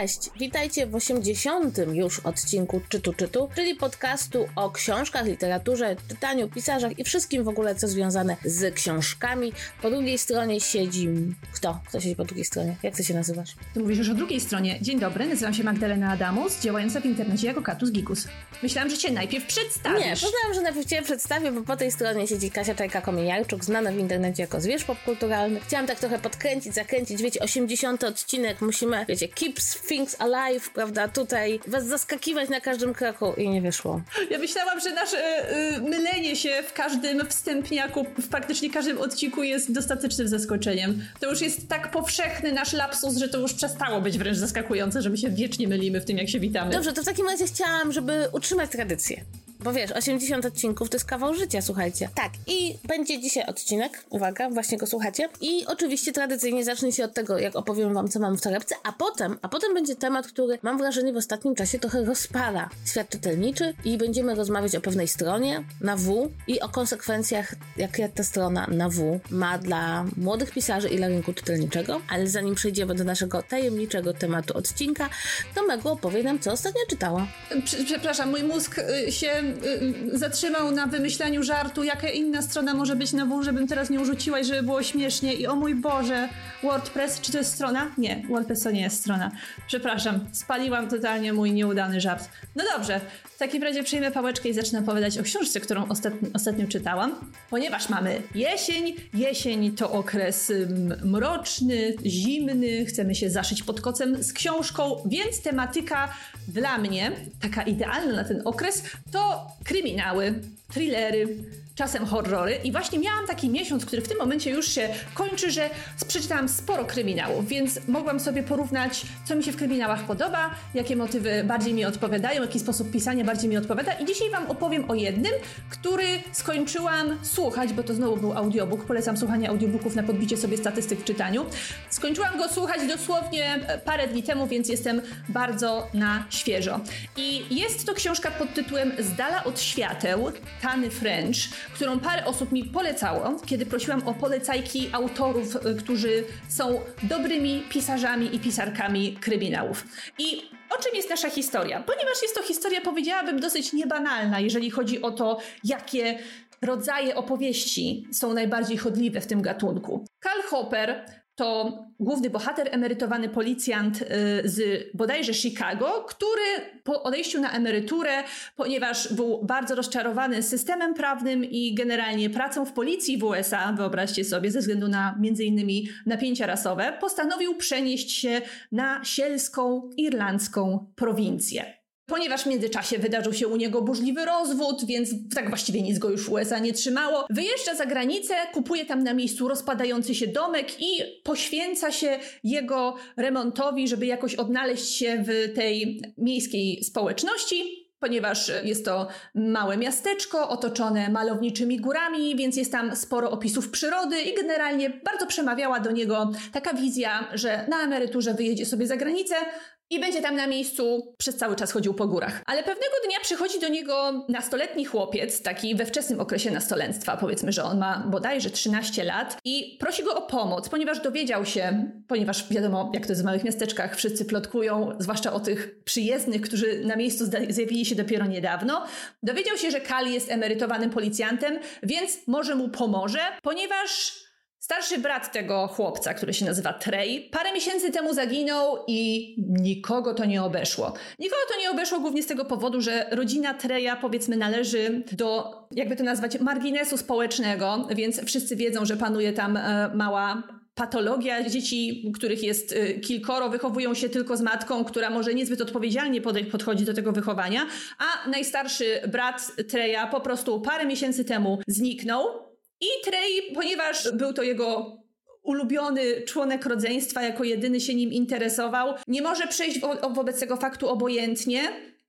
Cześć, witajcie w 80. już odcinku Czytu Czytu, czyli podcastu o książkach, literaturze, czytaniu, pisarzach i wszystkim w ogóle, co związane z książkami. Po drugiej stronie siedzi... Kto? Kto siedzi po drugiej stronie? Jak ty się nazywasz? Ty mówisz już o drugiej stronie. Dzień dobry, nazywam się Magdalena Adamus, działająca w internecie jako Katus Gikus. Myślałam, że cię najpierw przedstawisz. Nie, poznałam, że najpierw cię przedstawię, bo po tej stronie siedzi Kasia Czajka-Komieniarczuk, znana w internecie jako zwierz popkulturalny. Chciałam tak trochę podkręcić, zakręcić, wiecie, 80. odcinek, musimy, wiecie, keeps things alive, prawda, tutaj was zaskakiwać na każdym kroku i nie wyszło. Ja myślałam, że nasze y, mylenie się w każdym wstępniaku, w praktycznie każdym odcinku jest dostatecznym zaskoczeniem. To już jest tak powszechny nasz lapsus, że to już przestało być wręcz zaskakujące, że my się wiecznie mylimy w tym, jak się witamy. Dobrze, to w takim razie chciałam, żeby utrzymać tradycję. Bo wiesz, 80 odcinków to jest kawał życia, słuchajcie. Tak, i będzie dzisiaj odcinek, uwaga, właśnie go słuchacie. I oczywiście tradycyjnie zacznie się od tego, jak opowiem wam, co mam w torebce, a potem, a potem będzie temat, który mam wrażenie w ostatnim czasie trochę rozpala świat czytelniczy i będziemy rozmawiać o pewnej stronie na W i o konsekwencjach, jakie ta strona na W ma dla młodych pisarzy i dla rynku czytelniczego. Ale zanim przejdziemy do naszego tajemniczego tematu odcinka, to Megu opowie nam, co ostatnio czytała. Przepraszam, mój mózg y, się zatrzymał na wymyślaniu żartu, jaka inna strona może być na W, żebym teraz nie urzuciła i żeby było śmiesznie. I o mój Boże, WordPress, czy to jest strona? Nie, WordPress to nie jest strona. Przepraszam, spaliłam totalnie mój nieudany żart. No dobrze, w takim razie przyjmę pałeczkę i zacznę opowiadać o książce, którą ostatnio, ostatnio czytałam. Ponieważ mamy jesień, jesień to okres mroczny, zimny, chcemy się zaszyć pod kocem z książką, więc tematyka dla mnie, taka idealna na ten okres, to kryminały, thrillery, czasem horrory i właśnie miałam taki miesiąc, który w tym momencie już się kończy, że przeczytałam sporo kryminałów, więc mogłam sobie porównać, co mi się w kryminałach podoba, jakie motywy bardziej mi odpowiadają, jaki sposób pisania bardziej mi odpowiada i dzisiaj wam opowiem o jednym, który skończyłam słuchać, bo to znowu był audiobook, polecam słuchanie audiobooków na podbicie sobie statystyk w czytaniu. Skończyłam go słuchać dosłownie e, parę dni temu, więc jestem bardzo na świeżo. I jest to książka pod tytułem Z dala od świateł, Tany French, którą parę osób mi polecało, kiedy prosiłam o polecajki autorów, y, którzy są dobrymi pisarzami i pisarkami kryminałów. I o czym jest nasza historia? Ponieważ jest to historia, powiedziałabym, dosyć niebanalna, jeżeli chodzi o to, jakie rodzaje opowieści są najbardziej chodliwe w tym gatunku. Karl Hopper to główny bohater, emerytowany policjant y, z bodajże Chicago, który po odejściu na emeryturę, ponieważ był bardzo rozczarowany systemem prawnym i generalnie pracą w policji w USA, wyobraźcie sobie, ze względu na między innymi napięcia rasowe, postanowił przenieść się na sielską irlandzką prowincję. Ponieważ w międzyczasie wydarzył się u niego burzliwy rozwód, więc tak właściwie nic go już USA nie trzymało. Wyjeżdża za granicę, kupuje tam na miejscu rozpadający się domek i poświęca się jego remontowi, żeby jakoś odnaleźć się w tej miejskiej społeczności ponieważ jest to małe miasteczko otoczone malowniczymi górami, więc jest tam sporo opisów przyrody i generalnie bardzo przemawiała do niego taka wizja, że na emeryturze wyjedzie sobie za granicę, i będzie tam na miejscu przez cały czas chodził po górach. Ale pewnego dnia przychodzi do niego nastoletni chłopiec, taki we wczesnym okresie nastolenstwa, powiedzmy, że on ma bodajże 13 lat i prosi go o pomoc, ponieważ dowiedział się, ponieważ wiadomo, jak to jest w małych miasteczkach, wszyscy plotkują, zwłaszcza o tych przyjezdnych, którzy na miejscu zjawili się dopiero niedawno, dowiedział się, że Kali jest emerytowanym policjantem, więc może mu pomoże, ponieważ Starszy brat tego chłopca, który się nazywa Trey, parę miesięcy temu zaginął i nikogo to nie obeszło. Nikogo to nie obeszło głównie z tego powodu, że rodzina Treya powiedzmy należy do, jakby to nazwać, marginesu społecznego, więc wszyscy wiedzą, że panuje tam e, mała patologia. Dzieci, których jest e, kilkoro, wychowują się tylko z matką, która może niezbyt odpowiedzialnie podchodzi do tego wychowania, a najstarszy brat Treya po prostu parę miesięcy temu zniknął. I Trey, ponieważ był to jego ulubiony członek rodzeństwa, jako jedyny się nim interesował, nie może przejść wo wobec tego faktu obojętnie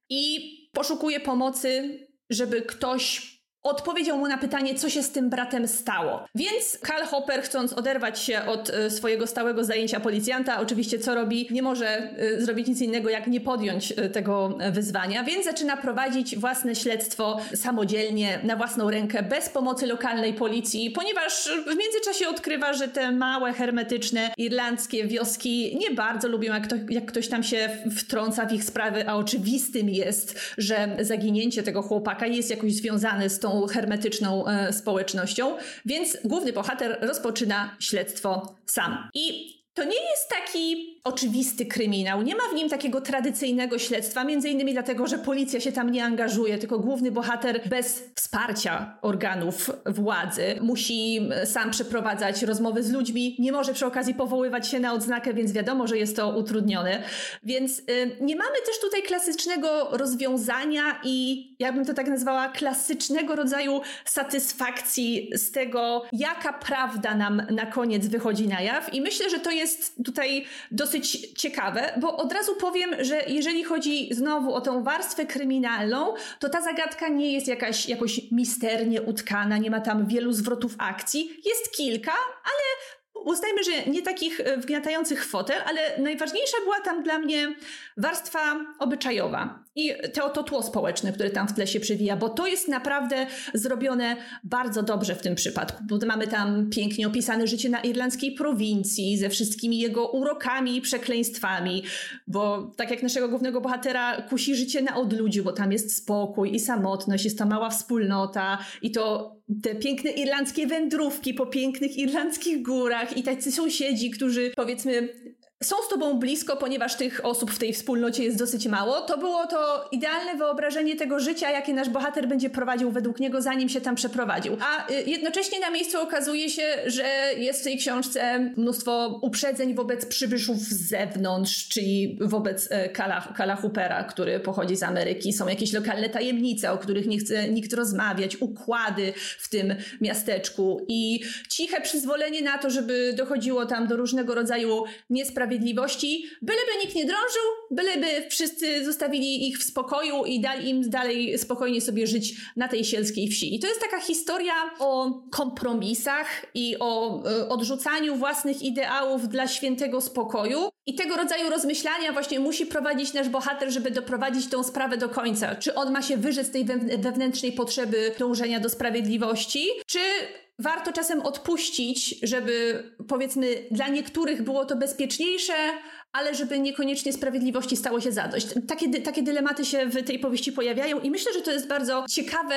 i poszukuje pomocy, żeby ktoś odpowiedział mu na pytanie, co się z tym bratem stało. Więc Karl Hopper, chcąc oderwać się od e, swojego stałego zajęcia policjanta, oczywiście co robi? Nie może e, zrobić nic innego, jak nie podjąć e, tego wyzwania, więc zaczyna prowadzić własne śledztwo samodzielnie, na własną rękę, bez pomocy lokalnej policji, ponieważ w międzyczasie odkrywa, że te małe, hermetyczne irlandzkie wioski nie bardzo lubią, jak, to, jak ktoś tam się wtrąca w ich sprawy, a oczywistym jest, że zaginięcie tego chłopaka jest jakoś związane z tą hermetyczną e, społecznością, więc główny bohater rozpoczyna śledztwo sam. I to nie jest taki oczywisty kryminał. Nie ma w nim takiego tradycyjnego śledztwa, między innymi dlatego, że policja się tam nie angażuje, tylko główny bohater bez wsparcia organów władzy musi sam przeprowadzać rozmowy z ludźmi, nie może przy okazji powoływać się na odznakę, więc wiadomo, że jest to utrudnione. Więc y, nie mamy też tutaj klasycznego rozwiązania i ja bym to tak nazwała klasycznego rodzaju satysfakcji z tego, jaka prawda nam na koniec wychodzi na jaw. I myślę, że to jest tutaj dosyć ciekawe, bo od razu powiem, że jeżeli chodzi znowu o tą warstwę kryminalną, to ta zagadka nie jest jakaś jakoś misternie utkana, nie ma tam wielu zwrotów akcji. Jest kilka, ale uznajmy, że nie takich e, wgniatających fotel, ale najważniejsza była tam dla mnie warstwa obyczajowa i to, to tło społeczne, które tam w tle się przewija, bo to jest naprawdę zrobione bardzo dobrze w tym przypadku, bo mamy tam pięknie opisane życie na irlandzkiej prowincji ze wszystkimi jego urokami i przekleństwami, bo tak jak naszego głównego bohatera kusi życie na odludziu, bo tam jest spokój i samotność, jest ta mała wspólnota i to te piękne irlandzkie wędrówki po pięknych irlandzkich górach i tacy sąsiedzi, którzy powiedzmy są z tobą blisko, ponieważ tych osób w tej wspólnocie jest dosyć mało, to było to idealne wyobrażenie tego życia, jakie nasz bohater będzie prowadził według niego, zanim się tam przeprowadził. A y, jednocześnie na miejscu okazuje się, że jest w tej książce mnóstwo uprzedzeń wobec przybyszów z zewnątrz, czyli wobec e, Kala, Kala Hoopera, który pochodzi z Ameryki. Są jakieś lokalne tajemnice, o których nie chce nikt rozmawiać, układy w tym miasteczku i ciche przyzwolenie na to, żeby dochodziło tam do różnego rodzaju niesprawiedliwości sprawiedliwości, byleby nikt nie drążył, byleby wszyscy zostawili ich w spokoju i dali im dalej spokojnie sobie żyć na tej sielskiej wsi. I to jest taka historia o kompromisach i o y, odrzucaniu własnych ideałów dla świętego spokoju. I tego rodzaju rozmyślania właśnie musi prowadzić nasz bohater, żeby doprowadzić tą sprawę do końca. Czy on ma się wyrzec tej wewnętrznej potrzeby dążenia do sprawiedliwości, czy warto czasem odpuścić, żeby powiedzmy dla niektórych było to bezpieczniejsze, ale żeby niekoniecznie sprawiedliwości stało się zadość. Takie, takie dylematy się w tej powieści pojawiają i myślę, że to jest bardzo ciekawe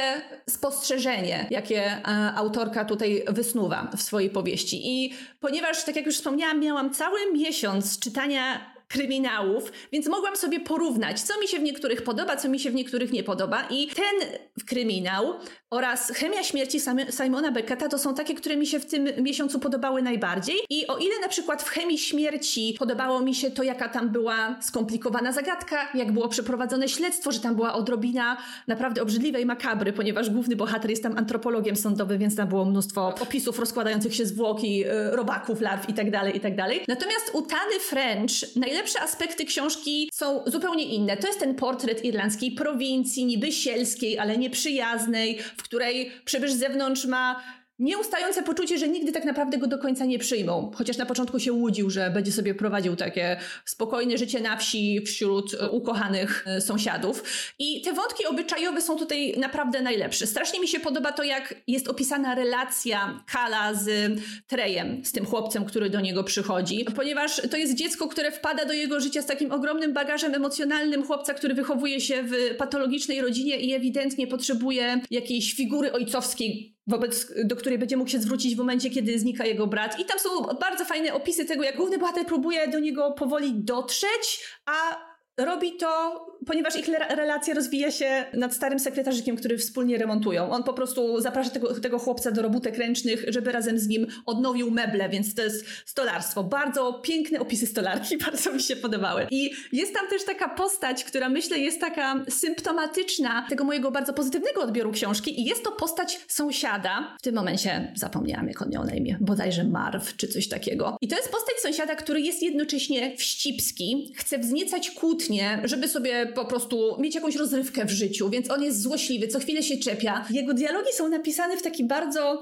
spostrzeżenie, jakie e, autorka tutaj wysnuwa w swojej powieści. I ponieważ, tak jak już wspomniałam, miałam cały miesiąc czytania kryminałów, więc mogłam sobie porównać, co mi się w niektórych podoba, co mi się w niektórych nie podoba. I ten kryminał oraz Chemia śmierci Simona Becketa to są takie, które mi się w tym miesiącu podobały najbardziej. I o ile na przykład w Chemii śmierci podobało mi się to, jaka tam była skomplikowana zagadka, jak było przeprowadzone śledztwo, że tam była odrobina naprawdę obrzydliwej makabry, ponieważ główny bohater jest tam antropologiem sądowym, więc tam było mnóstwo opisów rozkładających się zwłoki, y, robaków, larw itd., tak itd. Tak Natomiast u Tany French najlepsze aspekty książki są zupełnie inne. To jest ten portret irlandzkiej prowincji, niby sielskiej, ale nieprzyjaznej, w której przybysz z zewnątrz ma nieustające poczucie, że nigdy tak naprawdę go do końca nie przyjmą. Chociaż na początku się łudził, że będzie sobie prowadził takie spokojne życie na wsi wśród e, ukochanych e, sąsiadów. I te wątki obyczajowe są tutaj naprawdę najlepsze. Strasznie mi się podoba to, jak jest opisana relacja Kala z Trejem, z tym chłopcem, który do niego przychodzi, ponieważ to jest dziecko, które wpada do jego życia z takim ogromnym bagażem emocjonalnym chłopca, który wychowuje się w patologicznej rodzinie i ewidentnie potrzebuje jakiejś figury ojcowskiej, wobec, do której będzie mógł się zwrócić w momencie, kiedy znika jego brat. I tam są bardzo fajne opisy tego, jak główny bohater próbuje do niego powoli dotrzeć, a robi to, ponieważ ich relacja rozwija się nad starym sekretarzykiem, który wspólnie remontują. On po prostu zaprasza tego, tego chłopca do robótek ręcznych, żeby razem z nim odnowił meble, więc to jest stolarstwo. Bardzo piękne opisy stolarki, bardzo mi się podobały. I jest tam też taka postać, która myślę jest taka symptomatyczna tego mojego bardzo pozytywnego odbioru książki i jest to postać sąsiada. W tym momencie zapomniałam, jak on miał na imię, bodajże Marv, czy coś takiego. I to jest postać sąsiada, który jest jednocześnie wścibski, chce wzniecać kłótnie żeby sobie po prostu mieć jakąś rozrywkę w życiu, więc on jest złośliwy, co chwilę się czepia. Jego dialogi są napisane w taki bardzo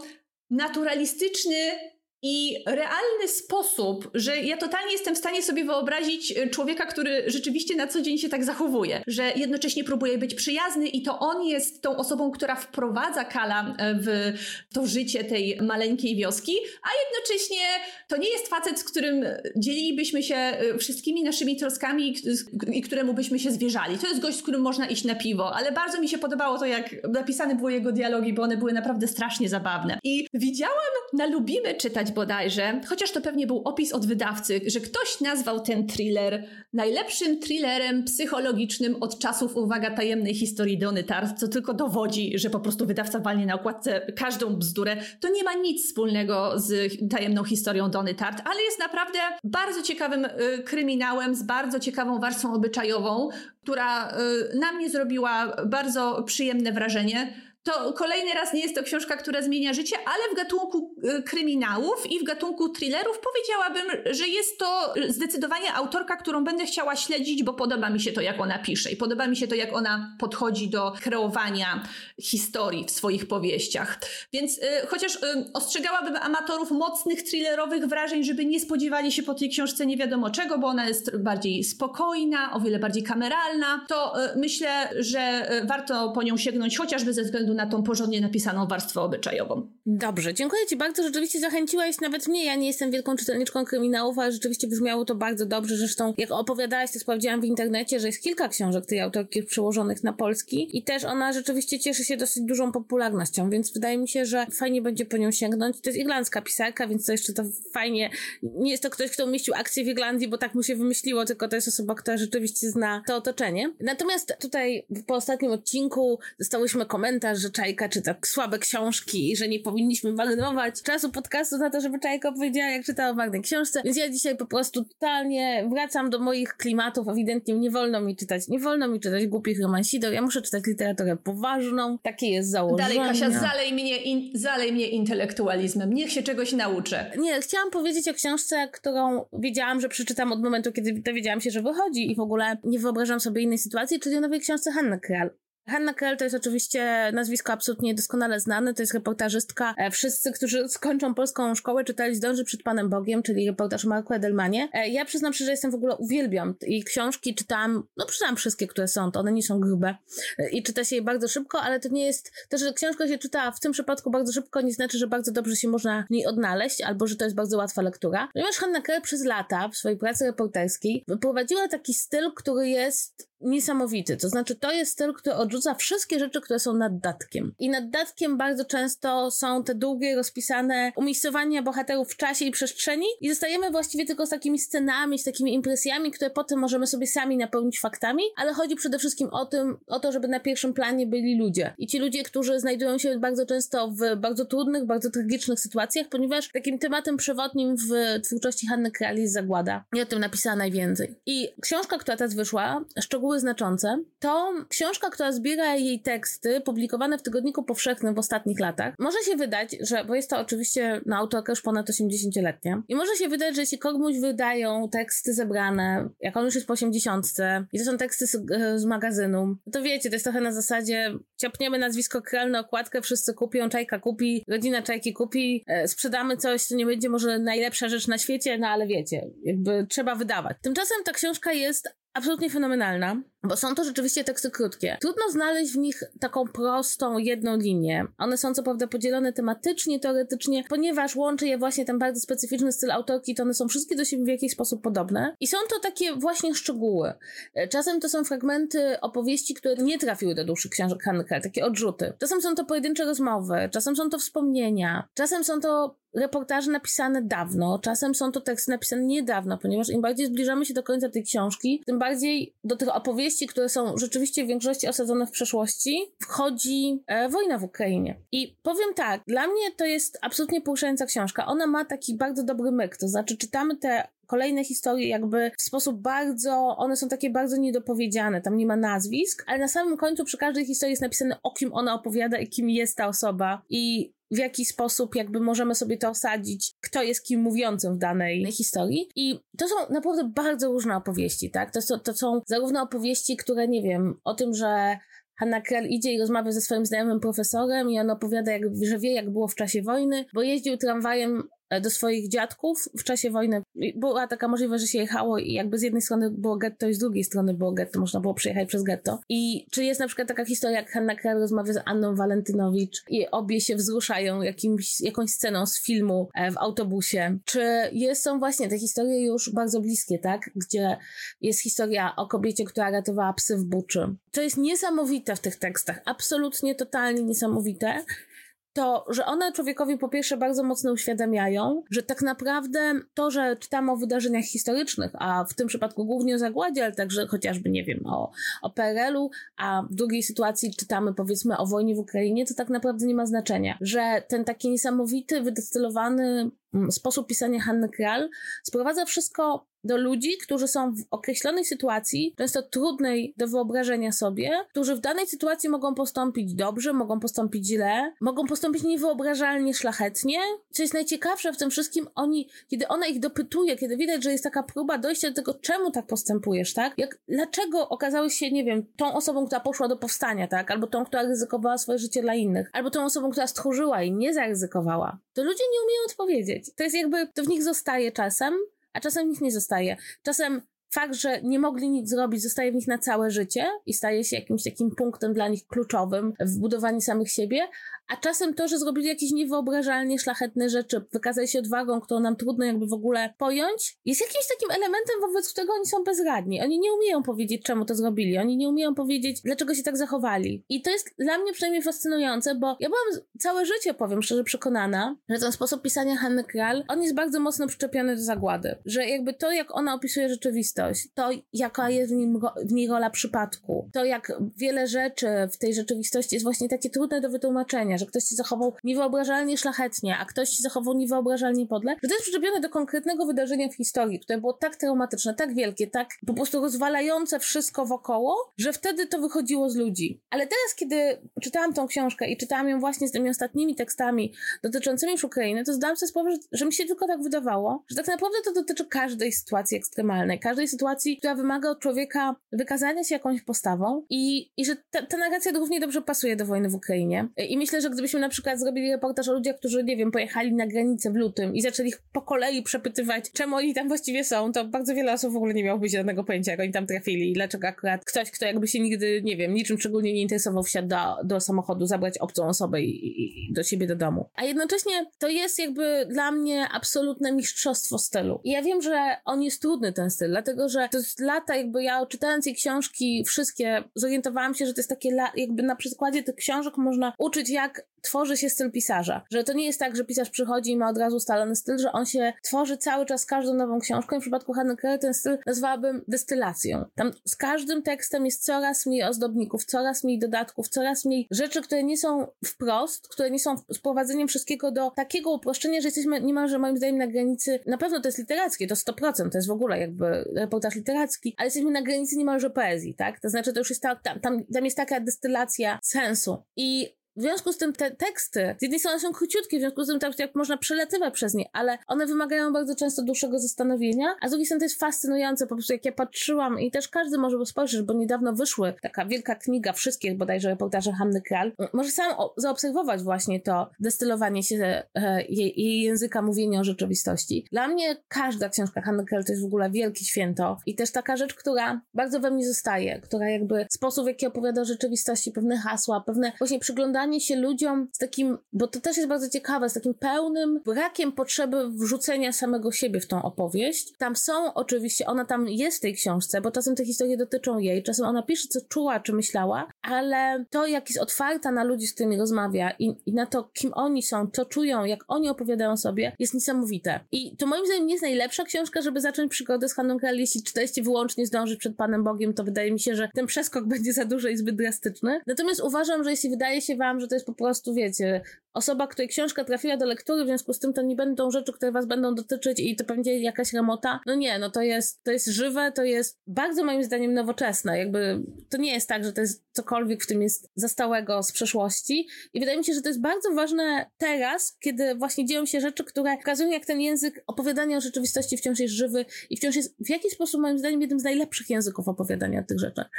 naturalistyczny, i realny sposób, że ja totalnie jestem w stanie sobie wyobrazić e, człowieka, który rzeczywiście na co dzień się tak zachowuje, że jednocześnie próbuje być przyjazny i to on jest tą osobą, która wprowadza Kala e, w to życie tej maleńkiej wioski, a jednocześnie to nie jest facet, z którym dzielilibyśmy się e, wszystkimi naszymi troskami i któremu byśmy się zwierzali. To jest gość, z którym można iść na piwo, ale bardzo mi się podobało to, jak napisane były jego dialogi, bo one były naprawdę strasznie zabawne. I widziałam na Lubimy czytać bodajże, chociaż to pewnie był opis od wydawcy, że ktoś nazwał ten thriller najlepszym thrillerem psychologicznym od czasów, uwaga, tajemnej historii Dony Tart, co tylko dowodzi, że po prostu wydawca walnie na okładce każdą bzdurę. To nie ma nic wspólnego z tajemną historią Dony Tart, ale jest naprawdę bardzo ciekawym y, kryminałem z bardzo ciekawą warstwą obyczajową, która y, na mnie zrobiła bardzo przyjemne wrażenie to kolejny raz nie jest to książka, która zmienia życie, ale w gatunku y, kryminałów i w gatunku thrillerów powiedziałabym, że jest to zdecydowanie autorka, którą będę chciała śledzić, bo podoba mi się to, jak ona pisze i podoba mi się to, jak ona podchodzi do kreowania historii w swoich powieściach. Więc y, chociaż y, ostrzegałabym amatorów mocnych thrillerowych wrażeń, żeby nie spodziewali się po tej książce nie wiadomo czego, bo ona jest bardziej spokojna, o wiele bardziej kameralna, to y, myślę, że y, warto po nią sięgnąć chociażby ze względu na tą porządnie napisaną warstwę obyczajową. Dobrze, dziękuję Ci bardzo. Rzeczywiście zachęciłaś nawet mnie. Ja nie jestem wielką czytelniczką kryminałów, ale rzeczywiście brzmiało to bardzo dobrze. Zresztą, jak opowiadałaś, to sprawdziłam w internecie, że jest kilka książek tej autorki przełożonych na polski i też ona rzeczywiście cieszy się dosyć dużą popularnością, więc wydaje mi się, że fajnie będzie po nią sięgnąć. To jest irlandzka pisarka, więc to jeszcze to fajnie. Nie jest to ktoś, kto umieścił akcję w Irlandii, bo tak mu się wymyśliło, tylko to jest osoba, która rzeczywiście zna to otoczenie. Natomiast tutaj po ostatnim odcinku dostałyśmy komentarz, że Czajka czyta słabe książki i że nie powinniśmy marnować czasu podcastu na to, żeby Czajka opowiedziała, jak czytała ważnej książce. Więc ja dzisiaj po prostu totalnie wracam do moich klimatów. Ewidentnie nie wolno mi czytać, nie wolno mi czytać głupich romansideł. Ja muszę czytać literaturę poważną. Takie jest założenie. Dalej, Kasia, zalej mnie, in, zalej mnie intelektualizmem. Niech się czegoś nauczę. Nie, chciałam powiedzieć o książce, którą wiedziałam, że przeczytam od momentu, kiedy dowiedziałam się, że wychodzi i w ogóle nie wyobrażam sobie innej sytuacji, czyli o nowej książce Hanny Kral. Hanna Kell to jest oczywiście nazwisko absolutnie doskonale znane, to jest reportażystka. E, wszyscy, którzy skończą polską szkołę, czytali Zdąży przed Panem Bogiem, czyli reportaż Marku Edelmanie. E, ja przyznam się, że jestem w ogóle uwielbiam i książki czytam, no przeczytam wszystkie, które są, to one nie są grube e, i czyta się je bardzo szybko, ale to nie jest, to, że książka się czyta w tym przypadku bardzo szybko, nie znaczy, że bardzo dobrze się można w niej odnaleźć, albo że to jest bardzo łatwa lektura. Ponieważ Hanna Kell przez lata w swojej pracy reporterskiej wyprowadziła taki styl, który jest niesamowity. To znaczy, to jest styl, który odrzuca wszystkie rzeczy, które są naddatkiem. I naddatkiem bardzo często są te długie, rozpisane umiejscowania bohaterów w czasie i przestrzeni i zostajemy właściwie tylko z takimi scenami, z takimi impresjami, które potem możemy sobie sami napełnić faktami, ale chodzi przede wszystkim o tym, o to, żeby na pierwszym planie byli ludzie. I ci ludzie, którzy znajdują się bardzo często w bardzo trudnych, bardzo tragicznych sytuacjach, ponieważ takim tematem przewodnim w twórczości Hanny Krali jest zagłada. I o tym napisała najwięcej. I książka, która teraz wyszła, szczegóły były znaczące, to książka, która zbiera jej teksty publikowane w Tygodniku Powszechnym w ostatnich latach. Może się wydać, że, bo jest to oczywiście no, autorka już ponad 80-letnia, i może się wydać, że jeśli komuś wydają teksty zebrane, jak on już jest po 80 i to są teksty z, z magazynu, to wiecie, to jest trochę na zasadzie ciapniemy nazwisko kralne, okładkę, wszyscy kupią, Czajka kupi, rodzina Czajki kupi, e, sprzedamy coś, co nie będzie może najlepsza rzecz na świecie, no ale wiecie, jakby trzeba wydawać. Tymczasem ta książka jest absolutnie fenomenalna, bo są to rzeczywiście teksty krótkie. Trudno znaleźć w nich taką prostą, jedną linię. One są co prawda podzielone tematycznie, teoretycznie, ponieważ łączy je właśnie ten bardzo specyficzny styl autorki, to one są wszystkie do siebie w jakiś sposób podobne. I są to takie właśnie szczegóły. Czasem to są fragmenty opowieści, które nie trafiły do dłuższych książek Hanke, takie odrzuty. Czasem są to pojedyncze rozmowy, czasem są to wspomnienia, czasem są to reportaże napisane dawno, czasem są to teksty napisane niedawno, ponieważ im bardziej zbliżamy się do końca tej książki, tym bardziej do tych opowieści, które są rzeczywiście w większości osadzone w przeszłości, wchodzi e, wojna w Ukrainie. I powiem tak, dla mnie to jest absolutnie poruszająca książka. Ona ma taki bardzo dobry myk, to znaczy czytamy te kolejne historie jakby w sposób bardzo, one są takie bardzo niedopowiedziane, tam nie ma nazwisk, ale na samym końcu przy każdej historii jest napisane o kim ona opowiada i kim jest ta osoba i w jaki sposób jakby możemy sobie to osadzić, kto jest kim mówiącym w danej historii. I to są naprawdę bardzo różne opowieści, tak? To, są, to są zarówno opowieści, które, nie wiem, o tym, że Hanna Krell idzie i rozmawia ze swoim znajomym profesorem i on opowiada, jak, że wie, jak było w czasie wojny, bo jeździł tramwajem do swoich dziadków w czasie wojny. Była taka możliwość, że się jechało i jakby z jednej strony było getto i z drugiej strony było getto, można było przejechać przez getto. I czy jest na przykład taka historia, jak Hanna Krell rozmawia z Anną Walentynowicz i obie się wzruszają jakimś, jakąś sceną z filmu e, w autobusie? Czy jest, są właśnie te historie już bardzo bliskie, tak? Gdzie jest historia o kobiecie, która ratowała psy w buczy. To jest niesamowite w tych tekstach, absolutnie, totalnie niesamowite to, że one człowiekowi po pierwsze bardzo mocno uświadamiają, że tak naprawdę to, że czytamy o wydarzeniach historycznych, a w tym przypadku głównie o zagładzie, ale także chociażby, nie wiem, o, o PRL-u, a w drugiej sytuacji czytamy powiedzmy o wojnie w Ukrainie, to tak naprawdę nie ma znaczenia. Że ten taki niesamowity, wydestylowany sposób pisania Hanny Kral sprowadza wszystko do ludzi, którzy są w określonej sytuacji, często trudnej do wyobrażenia sobie, którzy w danej sytuacji mogą postąpić dobrze, mogą postąpić źle, mogą postąpić niewyobrażalnie szlachetnie. Co jest najciekawsze w tym wszystkim, oni, kiedy ona ich dopytuje, kiedy widać, że jest taka próba dojścia do tego, czemu tak postępujesz, tak? Jak, dlaczego okazałeś się, nie wiem, tą osobą, która poszła do powstania, tak? Albo tą, która ryzykowała swoje życie dla innych, albo tą osobą, która stchórzyła i nie zaryzykowała. To ludzie nie umieją odpowiedzieć. To jest jakby, to w nich zostaje czasem, a czasem nic nie zostaje. Czasem fakt, że nie mogli nic zrobić, zostaje w nich na całe życie i staje się jakimś takim punktem dla nich kluczowym w budowaniu samych siebie, a czasem to, że zrobili jakieś niewyobrażalnie szlachetne rzeczy, wykazali się odwagą, którą nam trudno jakby w ogóle pojąć, jest jakimś takim elementem, wobec którego oni są bezradni. Oni nie umieją powiedzieć, czemu to zrobili. Oni nie umieją powiedzieć, dlaczego się tak zachowali. I to jest dla mnie przynajmniej fascynujące, bo ja byłam całe życie, powiem szczerze, przekonana, że ten sposób pisania Hanny Kral, on jest bardzo mocno przyczepiony do zagłady. Że jakby to, jak ona opisuje rzeczywistość, to jaka jest w, nim, w niej rola przypadku, to jak wiele rzeczy w tej rzeczywistości jest właśnie takie trudne do wytłumaczenia, że ktoś się zachował niewyobrażalnie szlachetnie, a ktoś się zachował niewyobrażalnie podle, że to jest przyczepione do konkretnego wydarzenia w historii, które było tak traumatyczne, tak wielkie, tak po prostu rozwalające wszystko wokoło, że wtedy to wychodziło z ludzi. Ale teraz, kiedy czytałam tą książkę i czytałam ją właśnie z tymi ostatnimi tekstami dotyczącymi już Ukrainy, to zdałam sobie sprawę, że, że mi się tylko tak wydawało, że tak naprawdę to dotyczy każdej sytuacji ekstremalnej, każdej sytuacji, która wymaga od człowieka wykazania się jakąś postawą i, i że ta, ta narracja równie dobrze pasuje do wojny w Ukrainie. I myślę, że gdybyśmy na przykład zrobili reportaż o ludziach, którzy, nie wiem, pojechali na granicę w lutym i zaczęli ich po kolei przepytywać, czemu oni tam właściwie są, to bardzo wiele osób w ogóle nie miałoby żadnego pojęcia, jak oni tam trafili i dlaczego akurat ktoś, kto jakby się nigdy, nie wiem, niczym szczególnie nie interesował, wsiadł do, do samochodu, zabrać obcą osobę i, i, do siebie do domu. A jednocześnie to jest jakby dla mnie absolutne mistrzostwo stylu. I ja wiem, że on jest trudny, ten styl, dlatego, że to jest lata jakby ja czytając jej książki wszystkie zorientowałam się, że to jest takie jakby na przykładzie tych książek można uczyć jak tworzy się styl pisarza. Że to nie jest tak, że pisarz przychodzi i ma od razu ustalony styl, że on się tworzy cały czas każdą nową książką i w przypadku Hanny Krell ten styl nazwałabym destylacją. Tam z każdym tekstem jest coraz mniej ozdobników, coraz mniej dodatków, coraz mniej rzeczy, które nie są wprost, które nie są wprowadzeniem wszystkiego do takiego uproszczenia, że jesteśmy niemalże moim zdaniem na granicy, na pewno to jest literackie, to 100%, to jest w ogóle jakby reportaż literacki, ale jesteśmy na granicy niemalże poezji, tak? To znaczy to już jest ta, tam, tam, tam jest taka destylacja sensu i w związku z tym te teksty, z jednej strony są króciutkie, w związku z tym tak jak można przelatywać przez nie, ale one wymagają bardzo często dłuższego zastanowienia, a z drugiej strony to jest fascynujące, po prostu jak ja patrzyłam i też każdy może spojrzeć, bo niedawno wyszły taka wielka kniga wszystkich bodajże reportaży Hanny Kral, może sam zaobserwować właśnie to destylowanie się e, jej, jej, języka, mówienia o rzeczywistości. Dla mnie każda książka Hanny Kral to jest w ogóle wielkie święto i też taka rzecz, która bardzo we mnie zostaje, która jakby sposób, w jaki opowiada o rzeczywistości, pewne hasła, pewne właśnie przyglądanie przyglądanie się ludziom z takim, bo to też jest bardzo ciekawe, z takim pełnym brakiem potrzeby wrzucenia samego siebie w tą opowieść. Tam są oczywiście, ona tam jest w tej książce, bo czasem te historie dotyczą jej, czasem ona pisze, co czuła, czy myślała, ale to, jak jest otwarta na ludzi, z którymi rozmawia i, i na to, kim oni są, co czują, jak oni opowiadają sobie, jest niesamowite. I to moim zdaniem nie jest najlepsza książka, żeby zacząć przygodę z Hanną Krell. Jeśli czytaliście wyłącznie zdążyć przed Panem Bogiem, to wydaje mi się, że ten przeskok będzie za duży i zbyt drastyczny. Natomiast uważam, że jeśli wydaje się wam, że to jest po prostu, wiecie, osoba, której książka trafiła do lektury, w związku z tym to nie będą rzeczy, które was będą dotyczyć i to będzie jakaś remota. No nie, no to jest, to jest żywe, to jest bardzo moim zdaniem nowoczesne. Jakby to nie jest tak, że to jest cokolwiek w tym jest zastałego z przeszłości. I wydaje mi się, że to jest bardzo ważne teraz, kiedy właśnie dzieją się rzeczy, które pokazują, jak ten język opowiadania o rzeczywistości wciąż jest żywy i wciąż jest w jakiś sposób, moim zdaniem, jednym z najlepszych języków opowiadania tych rzeczach.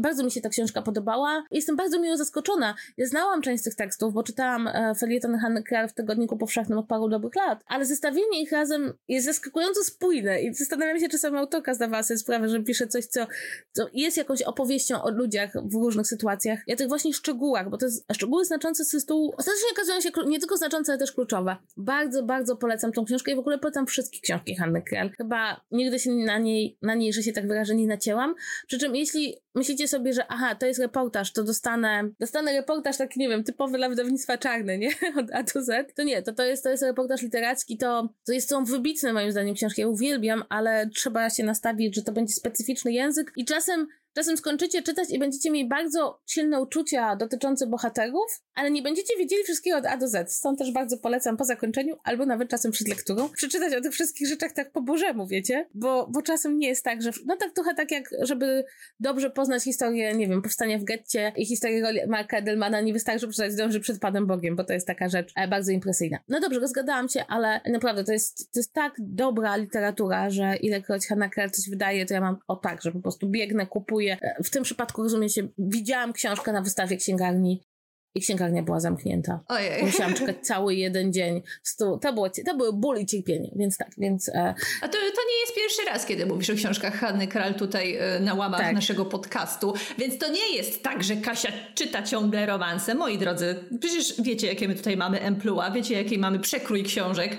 Bardzo mi się ta książka podobała. Jestem bardzo miło zaskoczona. Ja znałam część z tych tekstów, bo czytałam e, felieton Hanny Kral w Tygodniku Powszechnym od paru dobrych lat, ale zestawienie ich razem jest zaskakująco spójne i zastanawiam się, czy sama autorka zdawała sobie sprawę, że pisze coś, co, co jest jakąś opowieścią o ludziach w różnych sytuacjach i o tych właśnie szczegółach, bo to jest szczegóły znaczące z tytułu ostatecznie okazują się nie tylko znaczące, ale też kluczowe. Bardzo, bardzo polecam tą książkę i w ogóle polecam wszystkie książki Hanny Kral. Chyba nigdy się na niej, na niej, że się tak wyrażę, nie nacięłam. Przy czym jeśli myślicie sobie, że aha, to jest reportaż, to dostanę, dostanę reportaż taki, nie wiem, typowy dla wydawnictwa czarne, nie? Od A do Z. To nie, to, to, jest, to jest reportaż literacki, to, to jest, są wybitne moim zdaniem książki, ja uwielbiam, ale trzeba się nastawić, że to będzie specyficzny język i czasem Czasem skończycie czytać i będziecie mieli bardzo silne uczucia dotyczące bohaterów, ale nie będziecie wiedzieli wszystkiego od A do Z. Stąd też bardzo polecam po zakończeniu, albo nawet czasem przed lekturą, przeczytać o tych wszystkich rzeczach tak po bożemu, wiecie? Bo, bo czasem nie jest tak, że. No tak trochę tak jak, żeby dobrze poznać historię, nie wiem, powstania w getcie i historię Marka Edelmana, nie wystarczy przeczytać Dąży przed Panem Bogiem, bo to jest taka rzecz e, bardzo impresyjna. No dobrze, rozgadałam się, ale naprawdę to jest, to jest tak dobra literatura, że ilekroć Hanna Krell coś wydaje, to ja mam o tak, że po prostu biegnę, kupuję. E, w tym przypadku, rozumiecie, widziałam książkę na wystawie księgarni i księgarnia była zamknięta. Ojej. Musiałam czekać cały jeden dzień. To, było, to były ból i cierpienie, więc tak, więc... E... A to, to nie jest pierwszy raz, kiedy mówisz o książkach Hanny Kral tutaj e, na łamach tak. naszego podcastu, więc to nie jest tak, że Kasia czyta ciągle romanse. Moi drodzy, przecież wiecie, jakie my tutaj mamy emplua, wiecie, jaki mamy przekrój książek.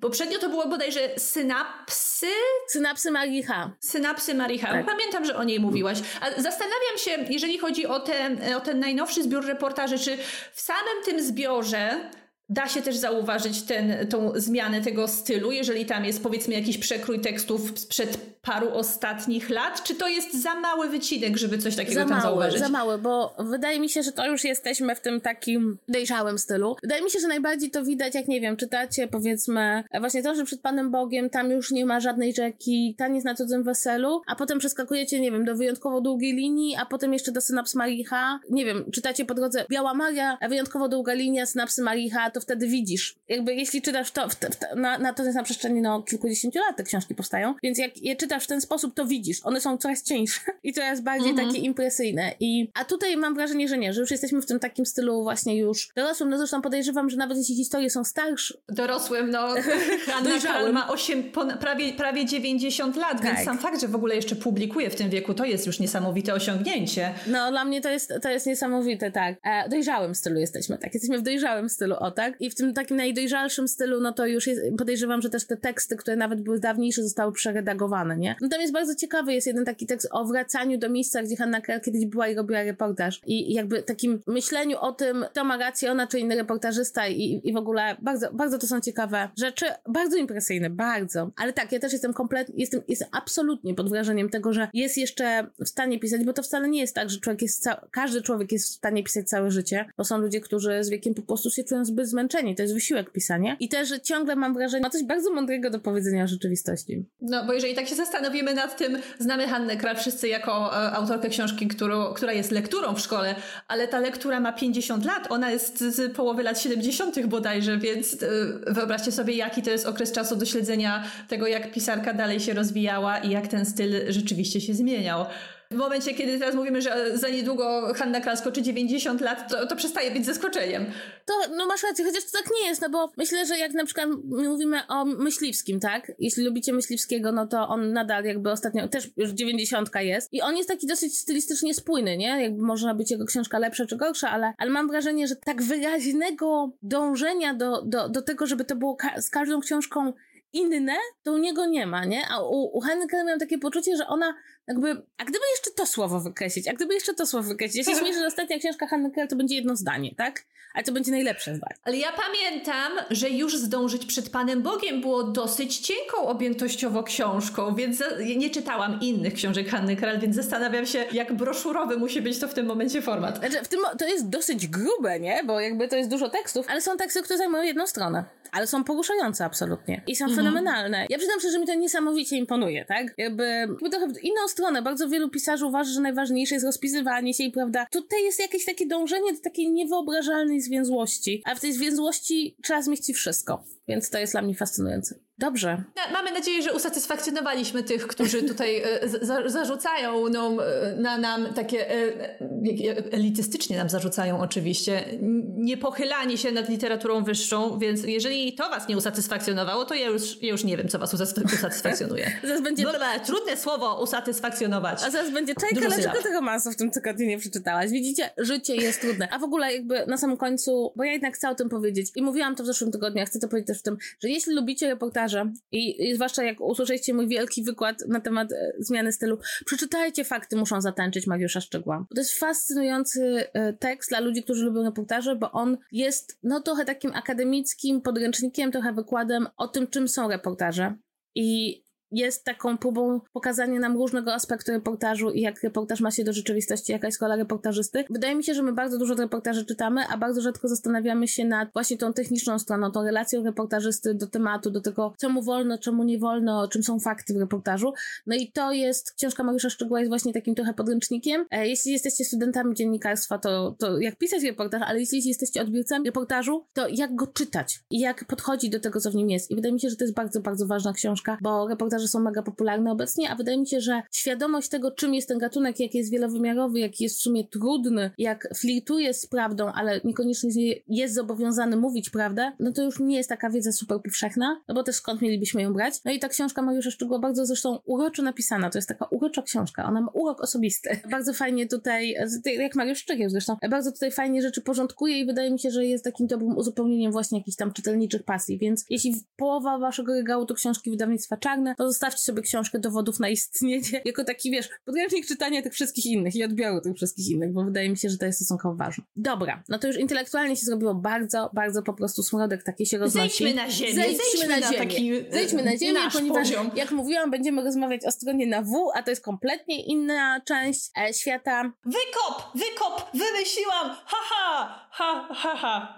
Poprzednio to było bodajże Synapsy? Synapsy Maricha. Synapsy Maricha. Tak. Pamiętam, że o niej mówiłaś. A zastanawiam się, jeżeli chodzi o, te, o ten najnowszy zbiór reportaży, czy w samym tym zbiorze Da się też zauważyć ten, tą zmianę tego stylu, jeżeli tam jest powiedzmy jakiś przekrój tekstów sprzed paru ostatnich lat? Czy to jest za mały wycinek, żeby coś takiego za tam mały, zauważyć? Za mały, bo wydaje mi się, że to już jesteśmy w tym takim dojrzałym stylu. Wydaje mi się, że najbardziej to widać, jak nie wiem, czytacie powiedzmy właśnie to, że przed Panem Bogiem tam już nie ma żadnej rzeki, taniec na cudzym weselu, a potem przeskakujecie, nie wiem, do wyjątkowo długiej linii, a potem jeszcze do synaps Maricha. Nie wiem, czytacie po drodze Biała Maria, a wyjątkowo długa linia, synapsy Maricha, to wtedy widzisz. Jakby jeśli czytasz to, w, w, na, na, to jest na przestrzeni no, kilkudziesięciu lat te książki powstają, więc jak je czytasz w ten sposób, to widzisz. One są coraz cieńsze i coraz bardziej -hmm. takie impresyjne. I, a tutaj mam wrażenie, że nie, że już jesteśmy w tym takim stylu właśnie już dorosłym. No zresztą podejrzewam, że nawet jeśli historie są starsze. Dorosłym, no Kral ma 8, prawie, prawie 90 lat, tak. więc sam fakt, że w ogóle jeszcze publikuje w tym wieku, to jest już niesamowite osiągnięcie. No dla mnie to jest, to jest niesamowite, tak. E, dojrzałym stylu jesteśmy, tak. Jesteśmy w dojrzałym stylu, o tak. I w tym takim najdojrzalszym stylu, no to już jest, podejrzewam, że też te teksty, które nawet były dawniejsze, zostały przeredagowane, nie? No tam jest bardzo ciekawy, jest jeden taki tekst o wracaniu do miejsca, gdzie Hanna Krell kiedyś była i robiła reportaż. I jakby takim myśleniu o tym, kto ma rację, ona czy inny reportażysta i, i w ogóle bardzo, bardzo to są ciekawe rzeczy, bardzo impresyjne, bardzo. Ale tak, ja też jestem kompletnie, jestem, jestem absolutnie pod wrażeniem tego, że jest jeszcze w stanie pisać, bo to wcale nie jest tak, że człowiek jest, każdy człowiek jest w stanie pisać całe życie, bo są ludzie, którzy z wiekiem po prostu się czują zbyt zmęczeni to jest wysiłek pisanie. I też ciągle mam wrażenie, ma coś bardzo mądrego do powiedzenia o rzeczywistości. No, bo jeżeli tak się zastanowimy nad tym, znamy Hannę Kral wszyscy jako e, autorkę książki, którą, która jest lekturą w szkole, ale ta lektura ma 50 lat, ona jest z połowy lat 70. bodajże, więc e, wyobraźcie sobie, jaki to jest okres czasu do śledzenia tego, jak pisarka dalej się rozwijała i jak ten styl rzeczywiście się zmieniał. W momencie, kiedy teraz mówimy, że za niedługo Hanna Kral skoczy 90 lat, to, to przestaje być zaskoczeniem. To, no masz rację, chociaż to tak nie jest, no bo myślę, że jak na przykład mówimy o Myśliwskim, tak? Jeśli lubicie Myśliwskiego, no to on nadal jakby ostatnio, też już 90 jest i on jest taki dosyć stylistycznie spójny, nie? Jakby można być jego książka lepsza czy gorsza, ale, ale mam wrażenie, że tak wyraźnego dążenia do, do, do tego, żeby to było ka z każdą książką inne, to u niego nie ma, nie? A u, u Hanny miałam takie poczucie, że ona jakby, a gdyby jeszcze to słowo wykreślić, a gdyby jeszcze to słowo wykreślić, ja się śmieszę, że ostatnia książka Hanny Kell to będzie jedno zdanie, tak? Ale to będzie najlepsze zdanie. Ale ja pamiętam, że już zdążyć przed Panem Bogiem było dosyć cienką objętościowo książką, więc nie czytałam innych książek Hanny Kral, więc zastanawiam się, jak broszurowy musi być to w tym momencie format. Znaczy, w tym, to jest dosyć grube, nie? Bo jakby to jest dużo tekstów, ale są teksty, które zajmują jedną stronę ale są poruszające absolutnie i są mhm. fenomenalne. Ja przyznam szczerze, że mi to niesamowicie imponuje, tak? Jakby, jakby trochę inną stronę. Bardzo wielu pisarzy uważa, że najważniejsze jest rozpisywanie się i prawda. Tutaj jest jakieś takie dążenie do takiej niewyobrażalnej zwięzłości, a w tej zwięzłości trzeba zmieścić wszystko. Więc to jest dla mnie fascynujące. Dobrze. Mamy nadzieję, że usatysfakcjonowaliśmy tych, którzy tutaj e, za, zarzucają no, e, na nam takie e, elitystycznie nam zarzucają oczywiście niepochylanie się nad literaturą wyższą, więc jeżeli to was nie usatysfakcjonowało, to ja już, ja już nie wiem, co was usatysfakcjonuje. zaraz będzie... No, trudne słowo usatysfakcjonować. A zaraz będzie czajka, dlaczego tego romansu w tym tygodniu nie przeczytałaś? Widzicie, życie jest trudne. A w ogóle jakby na samym końcu, bo ja jednak chcę o tym powiedzieć i mówiłam to w zeszłym tygodniu, a chcę to powiedzieć też w tym, że jeśli lubicie reportaże i, i zwłaszcza jak usłyszeliście mój wielki wykład na temat e, zmiany stylu, przeczytajcie Fakty muszą zatańczyć Mariusza Szczegła. To jest fascynujący e, tekst dla ludzi, którzy lubią reportaże, bo on jest no trochę takim akademickim podręcznikiem, trochę wykładem o tym, czym są reportaże. I jest taką próbą pokazania nam różnego aspektu reportażu i jak reportaż ma się do rzeczywistości, jaka jest rola reportażysty. Wydaje mi się, że my bardzo dużo reportaży czytamy, a bardzo rzadko zastanawiamy się nad właśnie tą techniczną stroną, tą relacją reportażysty do tematu, do tego, czemu wolno, czemu nie wolno, czym są fakty w reportażu. No i to jest, książka Mariusza Szczegóła jest właśnie takim trochę podręcznikiem. E, jeśli jesteście studentami dziennikarstwa, to, to jak pisać reportaż, ale jeśli jesteście odbiorcami reportażu, to jak go czytać i jak podchodzić do tego, co w nim jest. I wydaje mi się, że to jest bardzo, bardzo ważna książka, bo reportaż że są mega popularne obecnie, a wydaje mi się, że świadomość tego, czym jest ten gatunek, jak jest wielowymiarowy, jak jest w sumie trudny, jak flirtuje z prawdą, ale niekoniecznie jest zobowiązany mówić prawdę, no to już nie jest taka wiedza super powszechna, no bo też skąd mielibyśmy ją brać? No i ta książka Mariusza Szczegóła bardzo zresztą uroczo napisana, to jest taka urocza książka, ona ma urok osobisty. Bardzo fajnie tutaj, jak Mariusz Szczegieł zresztą, bardzo tutaj fajnie rzeczy porządkuje i wydaje mi się, że jest takim dobrym uzupełnieniem właśnie jakichś tam czytelniczych pasji, więc jeśli połowa waszego regału to książki wydawnictwa Czarne, to zostawcie sobie książkę dowodów na istnienie, jako taki, wiesz, podręcznik czytania tych wszystkich innych i odbioru tych wszystkich innych, bo wydaje mi się, że to jest stosunkowo ważne. Dobra, no to już intelektualnie się zrobiło bardzo, bardzo po prostu smrodek taki się roznosi. Zejdźmy na ziemię, zejdźmy, zejdźmy na, na ziemię. Taki, zejdźmy na ziemię, ponieważ poziom. jak mówiłam, będziemy rozmawiać o stronie na W, a to jest kompletnie inna część e, świata. Wykop, wykop, wymyśliłam, haha, ha, ha, ha.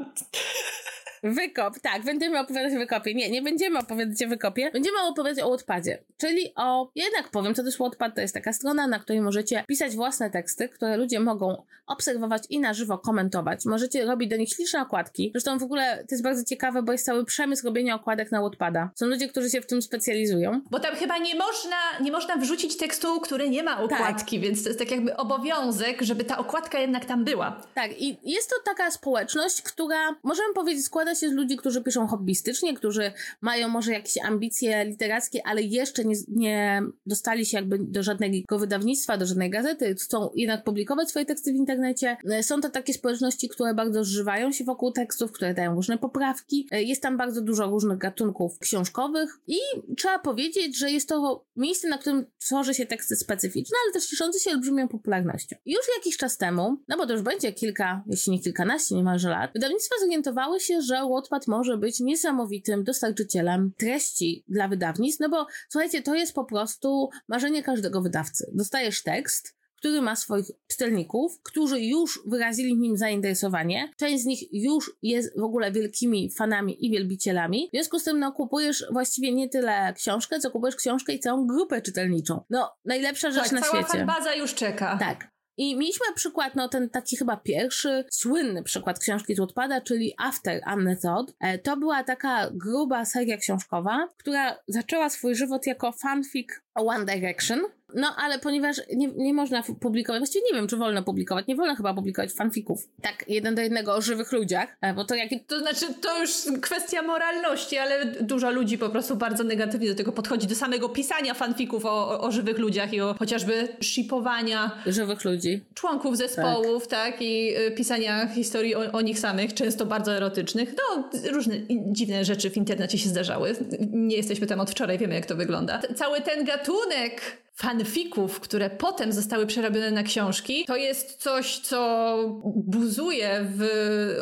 Wykop, tak, będziemy opowiadać o wykopie. Nie, nie będziemy opowiadać o wykopie, będziemy opowiadać o Wattpadzie, czyli o, jednak powiem, co to jest Wattpad, to jest taka strona, na której możecie pisać własne teksty, które ludzie mogą obserwować i na żywo komentować. Możecie robić do nich śliczne okładki. Zresztą w ogóle to jest bardzo ciekawe, bo jest cały przemysł robienia okładek na Wattpada. Są ludzie, którzy się w tym specjalizują. Bo tam chyba nie można, nie można wrzucić tekstu, który nie ma okładki, tak. więc to jest tak jakby obowiązek, żeby ta okładka jednak tam była. Tak, i jest to taka społeczność, która, możemy powiedzieć, składa składa się z ludzi, którzy piszą hobbystycznie, którzy mają może jakieś ambicje literackie, ale jeszcze nie, nie dostali się jakby do żadnego wydawnictwa, do żadnej gazety, chcą jednak publikować swoje teksty w internecie. Są to takie społeczności, które bardzo zżywają się wokół tekstów, które dają różne poprawki. Jest tam bardzo dużo różnych gatunków książkowych i trzeba powiedzieć, że jest to miejsce, na którym tworzy się teksty specyficzne, ale też cieszące się olbrzymią popularnością. Już jakiś czas temu, no bo to już będzie kilka, jeśli nie kilkanaście niemalże lat, wydawnictwa zorientowały się, że Wattpad może być niesamowitym dostarczycielem treści dla wydawnictw, no bo słuchajcie, to jest po prostu marzenie każdego wydawcy. Dostajesz tekst, który ma swoich czytelników, którzy już wyrazili nim zainteresowanie. Część z nich już jest w ogóle wielkimi fanami i wielbicielami. W związku z tym, no, kupujesz właściwie nie tyle książkę, co kupujesz książkę i całą grupę czytelniczą. No, najlepsza rzecz tak, na cała świecie. baza już czeka. Tak. I mieliśmy przykład, no ten taki chyba pierwszy, słynny przykład książki z Wattpada, czyli After Unnethought. E, to była taka gruba seria książkowa, która zaczęła swój żywot jako fanfic One Direction, no, ale ponieważ nie, nie można publikować, właściwie nie wiem, czy wolno publikować, nie wolno chyba publikować fanfików. Tak, jeden do jednego o żywych ludziach, e, bo to jakie... To znaczy, to już kwestia moralności, ale dużo ludzi po prostu bardzo negatywnie do tego podchodzi, do samego pisania fanfików o, o, o żywych ludziach i o chociażby shipowania... Żywych ludzi. Członków zespołów, tak, tak i y, pisania historii o, o, nich samych, często bardzo erotycznych. No, różne dziwne rzeczy w internecie się zdarzały. Nie jesteśmy tam od wczoraj, wiemy jak to wygląda. Cały ten gatunek fanfików, które potem zostały przerobione na książki, to jest coś, co buzuje w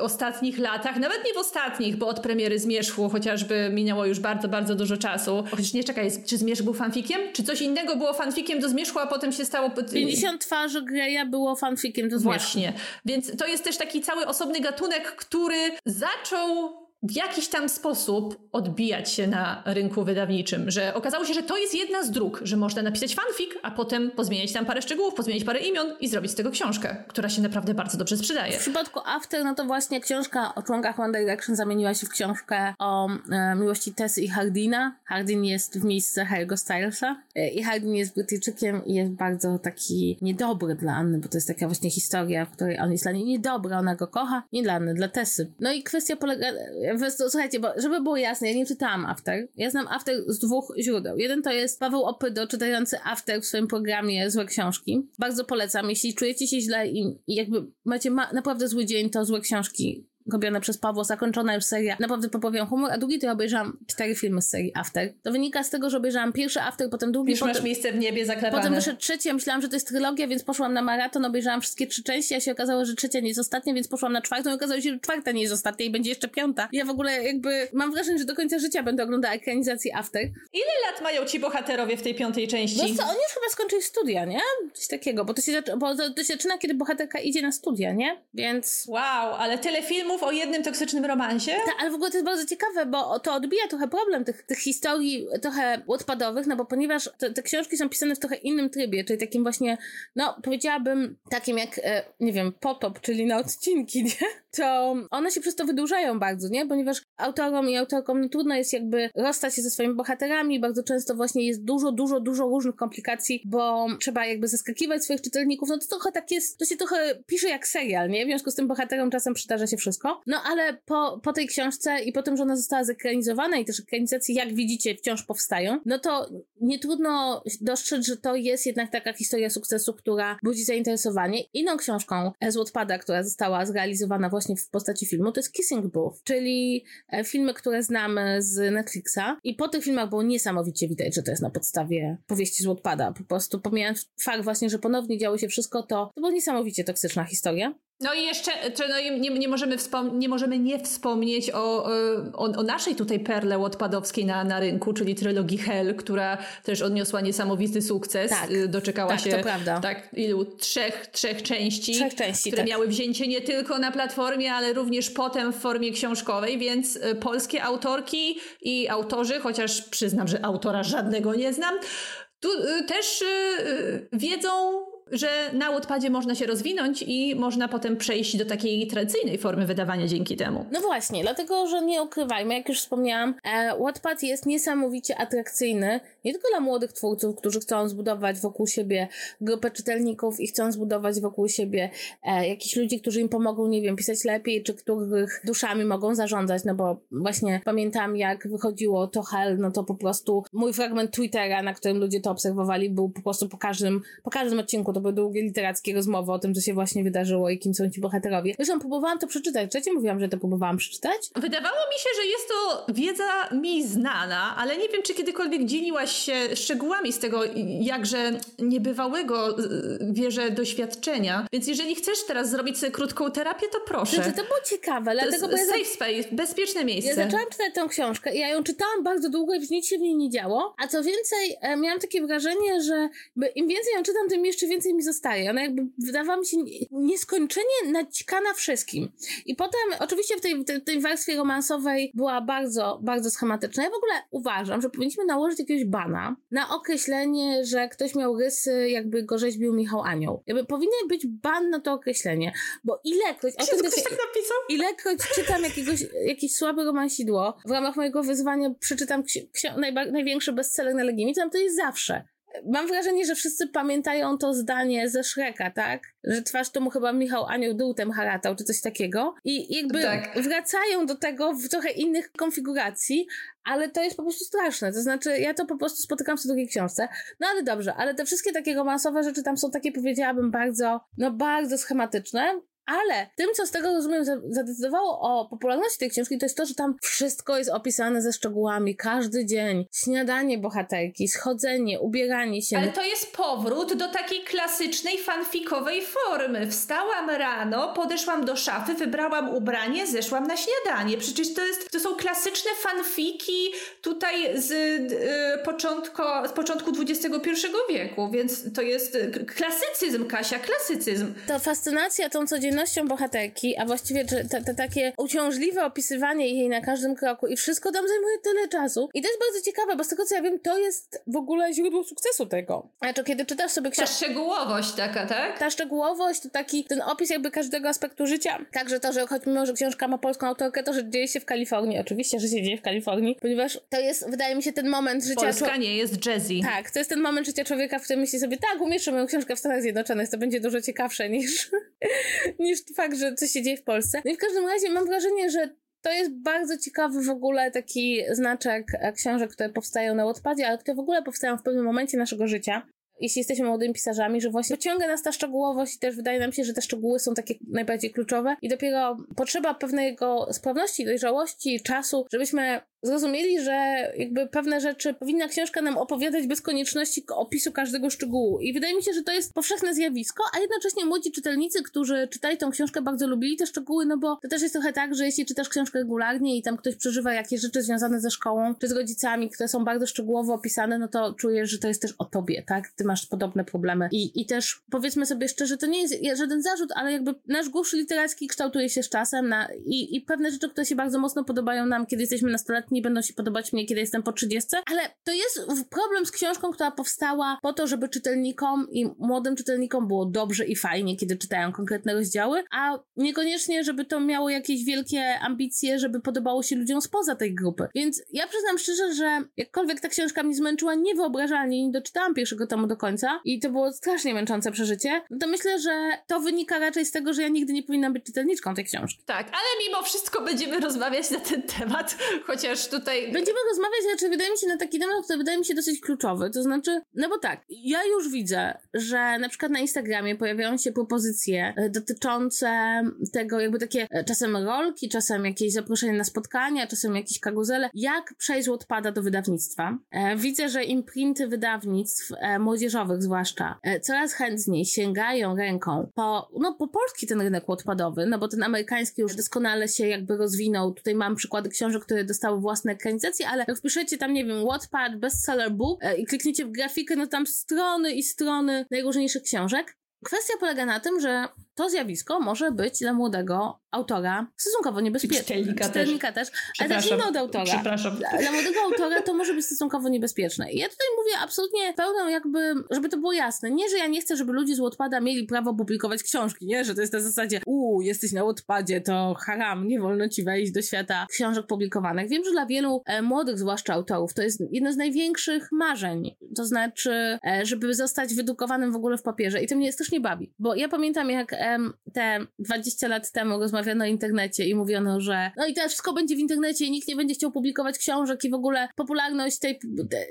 ostatnich latach, nawet nie w ostatnich, bo od premiery Zmierzchu chociażby minęło już bardzo, bardzo dużo czasu. Chociaż nie czekaj, czy Zmierzch był fanfikiem? Czy coś innego było fanfikiem do Zmierzchu, a potem się stało... 50 twarzy Greya było fanfikiem do Zmierzchu. Właśnie. Więc to jest też taki cały osobny gatunek, który zaczął w jakiś tam sposób odbijać się na rynku wydawniczym, że okazało się, że to jest jedna z dróg, że można napisać fanfic, a potem pozmieniać tam parę szczegółów, pozmieniać parę imion i zrobić z tego książkę, która się naprawdę bardzo dobrze sprzedaje. W przypadku After, no to właśnie książka o członkach One Direction zamieniła się w książkę o e, miłości Tessy i Hardina. Hardin jest w miejsce Harry'ego Stylesa e, i Hardin jest Brytyjczykiem i jest bardzo taki niedobry dla Anny, bo to jest taka właśnie historia, w której on jest dla niej niedobry, ona go kocha, nie dla Anny, dla Tessy. No i kwestia polega słuchajcie, bo żeby było jasne, ja nie czytałam After. Ja znam After z dwóch źródeł. Jeden to jest Paweł Opydo, czytający After w swoim programie Złe Książki. Bardzo polecam. Jeśli czujecie się źle i, jakby macie ma naprawdę zły dzień, to Złe Książki robione przez Pawła, zakończona już seria, naprawdę popławiam humor, a drugi to ja obejrzałam cztery filmy z serii After. To wynika z tego, że obejrzałam pierwszy After, potem drugi, już potem... masz miejsce w niebie zaklepane. Potem wyszedł trzeci, ja myślałam, że to jest trylogia, więc poszłam na maraton, obejrzałam wszystkie trzy części, a się okazało, że trzecia nie jest ostatnia, więc poszłam na czwartą i okazało się, że czwarta nie jest ostatnia i będzie jeszcze piąta. Ja w ogóle jakby mam wrażenie, że do końca życia będę oglądała ekranizację After. Ile lat mają ci bohaterowie w tej piątej części? No co, oni już chyba skończyli studia, nie? Coś takiego, bo to się, bo to się zaczyna, kiedy bohaterka idzie na studia, nie? Więc... Wow, ale tyle filmów o jednym toksycznym romansie. Tak, ale w ogóle to jest bardzo ciekawe, bo to odbija trochę problem tych, tych historii trochę odpadowych, no bo ponieważ te, te książki są pisane w trochę innym trybie, czyli takim właśnie, no powiedziałabym takim jak, e, nie wiem, potop, czyli na odcinki, nie? To one się przez to wydłużają bardzo, nie? Ponieważ autorom i autorkom no, trudno jest jakby rozstać się ze swoimi bohaterami, bardzo często właśnie jest dużo, dużo, dużo różnych komplikacji, bo trzeba jakby zaskakiwać swoich czytelników, no to trochę tak jest, to się trochę pisze jak serial, nie? W związku z tym bohaterom czasem przydarza się wszystko. No ale po, po tej książce i po tym, że ona została zekranizowana i też ekranizacje, jak widzicie, wciąż powstają, no to nie trudno dostrzec, że to jest jednak taka historia sukcesu, która budzi zainteresowanie. Inną książką z Wattpada, która została zrealizowana właśnie w postaci filmu, to jest Kissing Booth, czyli e, filmy, które znamy z Netflixa i po tych filmach było niesamowicie widać, że to jest na podstawie powieści z Wattpada. Po prostu pomijając fakt właśnie, że ponownie działo się wszystko, to, to była niesamowicie toksyczna historia. No i jeszcze no nie, nie, możemy nie możemy nie wspomnieć o, o, o, naszej tutaj perle odpadowskiej na, na rynku, czyli trylogii Hell, która też odniosła niesamowity sukces. Tak, y, Doczekała tak, się to prawda. tak ilu? Trzech, trzech części, trzech części które tak. miały wzięcie nie tylko na platformie, ale również potem w formie książkowej, więc y, polskie autorki i autorzy, chociaż przyznam, że autora żadnego nie znam, tu y, też wiedzą że na Wattpadzie można się rozwinąć i można potem przejść do takiej tradycyjnej formy wydawania dzięki temu. No właśnie, dlatego, że nie ukrywajmy, jak już wspomniałam, e, Wattpad jest niesamowicie atrakcyjny, nie tylko dla młodych twórców, którzy chcą zbudować wokół siebie grupę czytelników i chcą zbudować wokół siebie e, jakichś ludzi, którzy im pomogą, nie wiem, pisać lepiej, czy których duszami mogą zarządzać, no bo właśnie pamiętam, jak wychodziło to Hell, no to po prostu mój fragment Twittera, na którym ludzie to obserwowali, był po prostu po każdym, po każdym odcinku to były długie literackie rozmowy o tym, co się właśnie wydarzyło i kim są ci bohaterowie. Zresztą próbowałam to przeczytać. Trzecie mówiłam, że to próbowałam przeczytać. Wydawało mi się, że jest to wiedza mi znana, ale nie wiem, czy kiedykolwiek dzieliłaś się szczegółami z tego jakże niebywałego wierzę doświadczenia. Więc jeżeli chcesz teraz zrobić sobie krótką terapię, to proszę. Znaczy, to było ciekawe, dlatego... To jest safe space, bezpieczne miejsce. Ja zaczęłam czytać tę książkę i ja ją czytałam bardzo długo i nic się w niej nie działo, a co więcej, e, miałam takie wrażenie, że im więcej ją czytam, tym jeszcze więcej mi zostaje. Ona jakby wydawała mi się nieskończenie naćkana wszystkim. I potem, oczywiście w tej, tej, tej wersji romansowej była bardzo, bardzo schematyczna. Ja w ogóle uważam, że powinniśmy nałożyć jakiegoś bana na określenie, że ktoś miał rysy, jakby go rzeźbił Michał Anioł. Jakby powinien być ban na to określenie, bo ilekroć... Czy ktoś tak napisał? Ilekroć czytam jakiegoś, jakieś słabe romansidło, w ramach mojego wyzwania przeczytam największy bestseller na Legimie, to to jest zawsze mam wrażenie, że wszyscy pamiętają to zdanie ze Szreka, tak? Że twarz to mu chyba Michał Anioł Dółtem haratał, czy coś takiego. I jakby tak. wracają do tego w trochę innych konfiguracji, ale to jest po prostu straszne. To znaczy, ja to po prostu spotykam w drugiej książce. No ale dobrze, ale te wszystkie takie romansowe rzeczy tam są takie, powiedziałabym, bardzo, no bardzo schematyczne, Ale tym, co z tego rozumiem zadecydowało o popularności tej książki, to jest to, że tam wszystko jest opisane ze szczegółami. Każdy dzień. Śniadanie bohaterki, schodzenie, ubieranie się. Ale to jest powrót do takiej klasycznej fanfikowej formy. Wstałam rano, podeszłam do szafy, wybrałam ubranie, zeszłam na śniadanie. Przecież to, jest, to są klasyczne fanfiki tutaj z, y, początku, z początku XXI wieku, więc to jest klasycyzm, Kasia, klasycyzm. To fascynacja tą codziennością bohaterki, a właściwie te takie uciążliwe opisywanie jej na każdym kroku i wszystko tam zajmuje tyle czasu. I to jest bardzo ciekawe, bo z tego co ja wiem, to jest w ogóle źródło sukcesu tego. Znaczy, kiedy czytasz sobie książkę... Ta szczegółowość taka, tak? Ta szczegółowość, to taki ten opis jakby każdego aspektu życia. Także to, że choć mimo, że książka ma polską autorkę, to, że dzieje się w Kalifornii. Oczywiście, że się dzieje w Kalifornii, ponieważ to jest, wydaje mi się, ten moment życia... Polska nie jest jazzy. Tak, to jest ten moment życia człowieka, w którym myśli sobie, tak, umieszczę moją książkę w Stanach Zjednoczonych, to będzie dużo ciekawsze niż, niż fakt, że coś się dzieje w Polsce. No i w każdym razie mam wrażenie, że to jest bardzo ciekawy w ogóle taki znaczek e, książek, które powstają na Wattpadzie, ale które w ogóle powstają w pewnym momencie naszego życia jeśli jesteśmy młodymi pisarzami, że właśnie pociąga nas ta szczegółowość i też wydaje nam się, że te szczegóły są takie najbardziej kluczowe i dopiero potrzeba pewnego sprawności, dojrzałości, czasu, żebyśmy zrozumieli, że jakby pewne rzeczy powinna książka nam opowiadać bez konieczności opisu każdego szczegółu. I wydaje mi się, że to jest powszechne zjawisko, a jednocześnie młodzi czytelnicy, którzy czytali tą książkę, bardzo lubili te szczegóły, no bo to też jest trochę tak, że jeśli czytasz książkę regularnie i tam ktoś przeżywa jakieś rzeczy związane ze szkołą, czy z rodzicami, które są bardzo szczegółowo opisane, no to czujesz, że to jest też o tobie, tak? Ty masz podobne problemy. I, i też powiedzmy sobie szczerze, to nie jest żaden zarzut, ale jakby nasz gusz literacki kształtuje się z czasem na, i, i pewne rzeczy, które się bardzo mocno podobają nam, kiedy jesteśmy nastolatni, nie będą się podobać mnie, kiedy jestem po 30, ale to jest problem z książką, która powstała po to, żeby czytelnikom i młodym czytelnikom było dobrze i fajnie, kiedy czytają konkretne rozdziały, a niekoniecznie, żeby to miało jakieś wielkie ambicje, żeby podobało się ludziom spoza tej grupy. Więc ja przyznam szczerze, że jakkolwiek ta książka mnie zmęczyła niewyobrażalnie, nie doczytałam pierwszego tomu do końca i to było strasznie męczące przeżycie, no to myślę, że to wynika raczej z tego, że ja nigdy nie powinnam być czytelniczką tej książki. Tak, ale mimo wszystko będziemy rozmawiać na ten temat, chociaż tutaj Będziemy rozmawiać, znaczy wydaje mi się na taki temat, który wydaje mi się dosyć kluczowy. To znaczy, no bo tak, ja już widzę, że na przykład na Instagramie pojawiają się propozycje e, dotyczące tego, jakby takie e, czasem rolki, czasem jakieś zaproszenia na spotkania, czasem jakieś karuzele, jak przejść odpada do wydawnictwa. E, widzę, że imprinty wydawnictw, młodzieżowych zwłaszcza, coraz chętniej sięgają ręką po, no po polski ten rynek odpadowy, no bo ten amerykański już doskonale się jakby rozwinął. Tutaj mam przykłady książek, które dostały własne ekranizację, ale jak wpiszecie tam, nie wiem, Wattpad, bestseller book e, i klikniecie w grafikę, no tam strony i strony najróżniejszych książek. Kwestia polega na tym, że to zjawisko może być dla młodego autora stosunkowo niebezpieczne. Czytelnika, czytelnika też. też ale zacznijmy od autora. Przepraszam. Dla, młodego autora to może być stosunkowo niebezpieczne. I ja tutaj mówię absolutnie pełną jakby, żeby to było jasne. Nie, że ja nie chcę, żeby ludzie z Wattpada mieli prawo publikować książki, nie? Że to jest na zasadzie uuu, jesteś na Wattpadzie, to haram, nie wolno ci wejść do świata książek publikowanych. Wiem, że dla wielu e, młodych, zwłaszcza autorów, to jest jedno z największych marzeń. To znaczy, e, żeby zostać wydrukowanym w ogóle w papierze. I to mnie strasznie bawi. Bo ja pamiętam, jak e, te 20 lat temu rozmawiano o internecie i mówiono, że no i teraz wszystko będzie w internecie i nikt nie będzie chciał publikować książek i w ogóle popularność tej,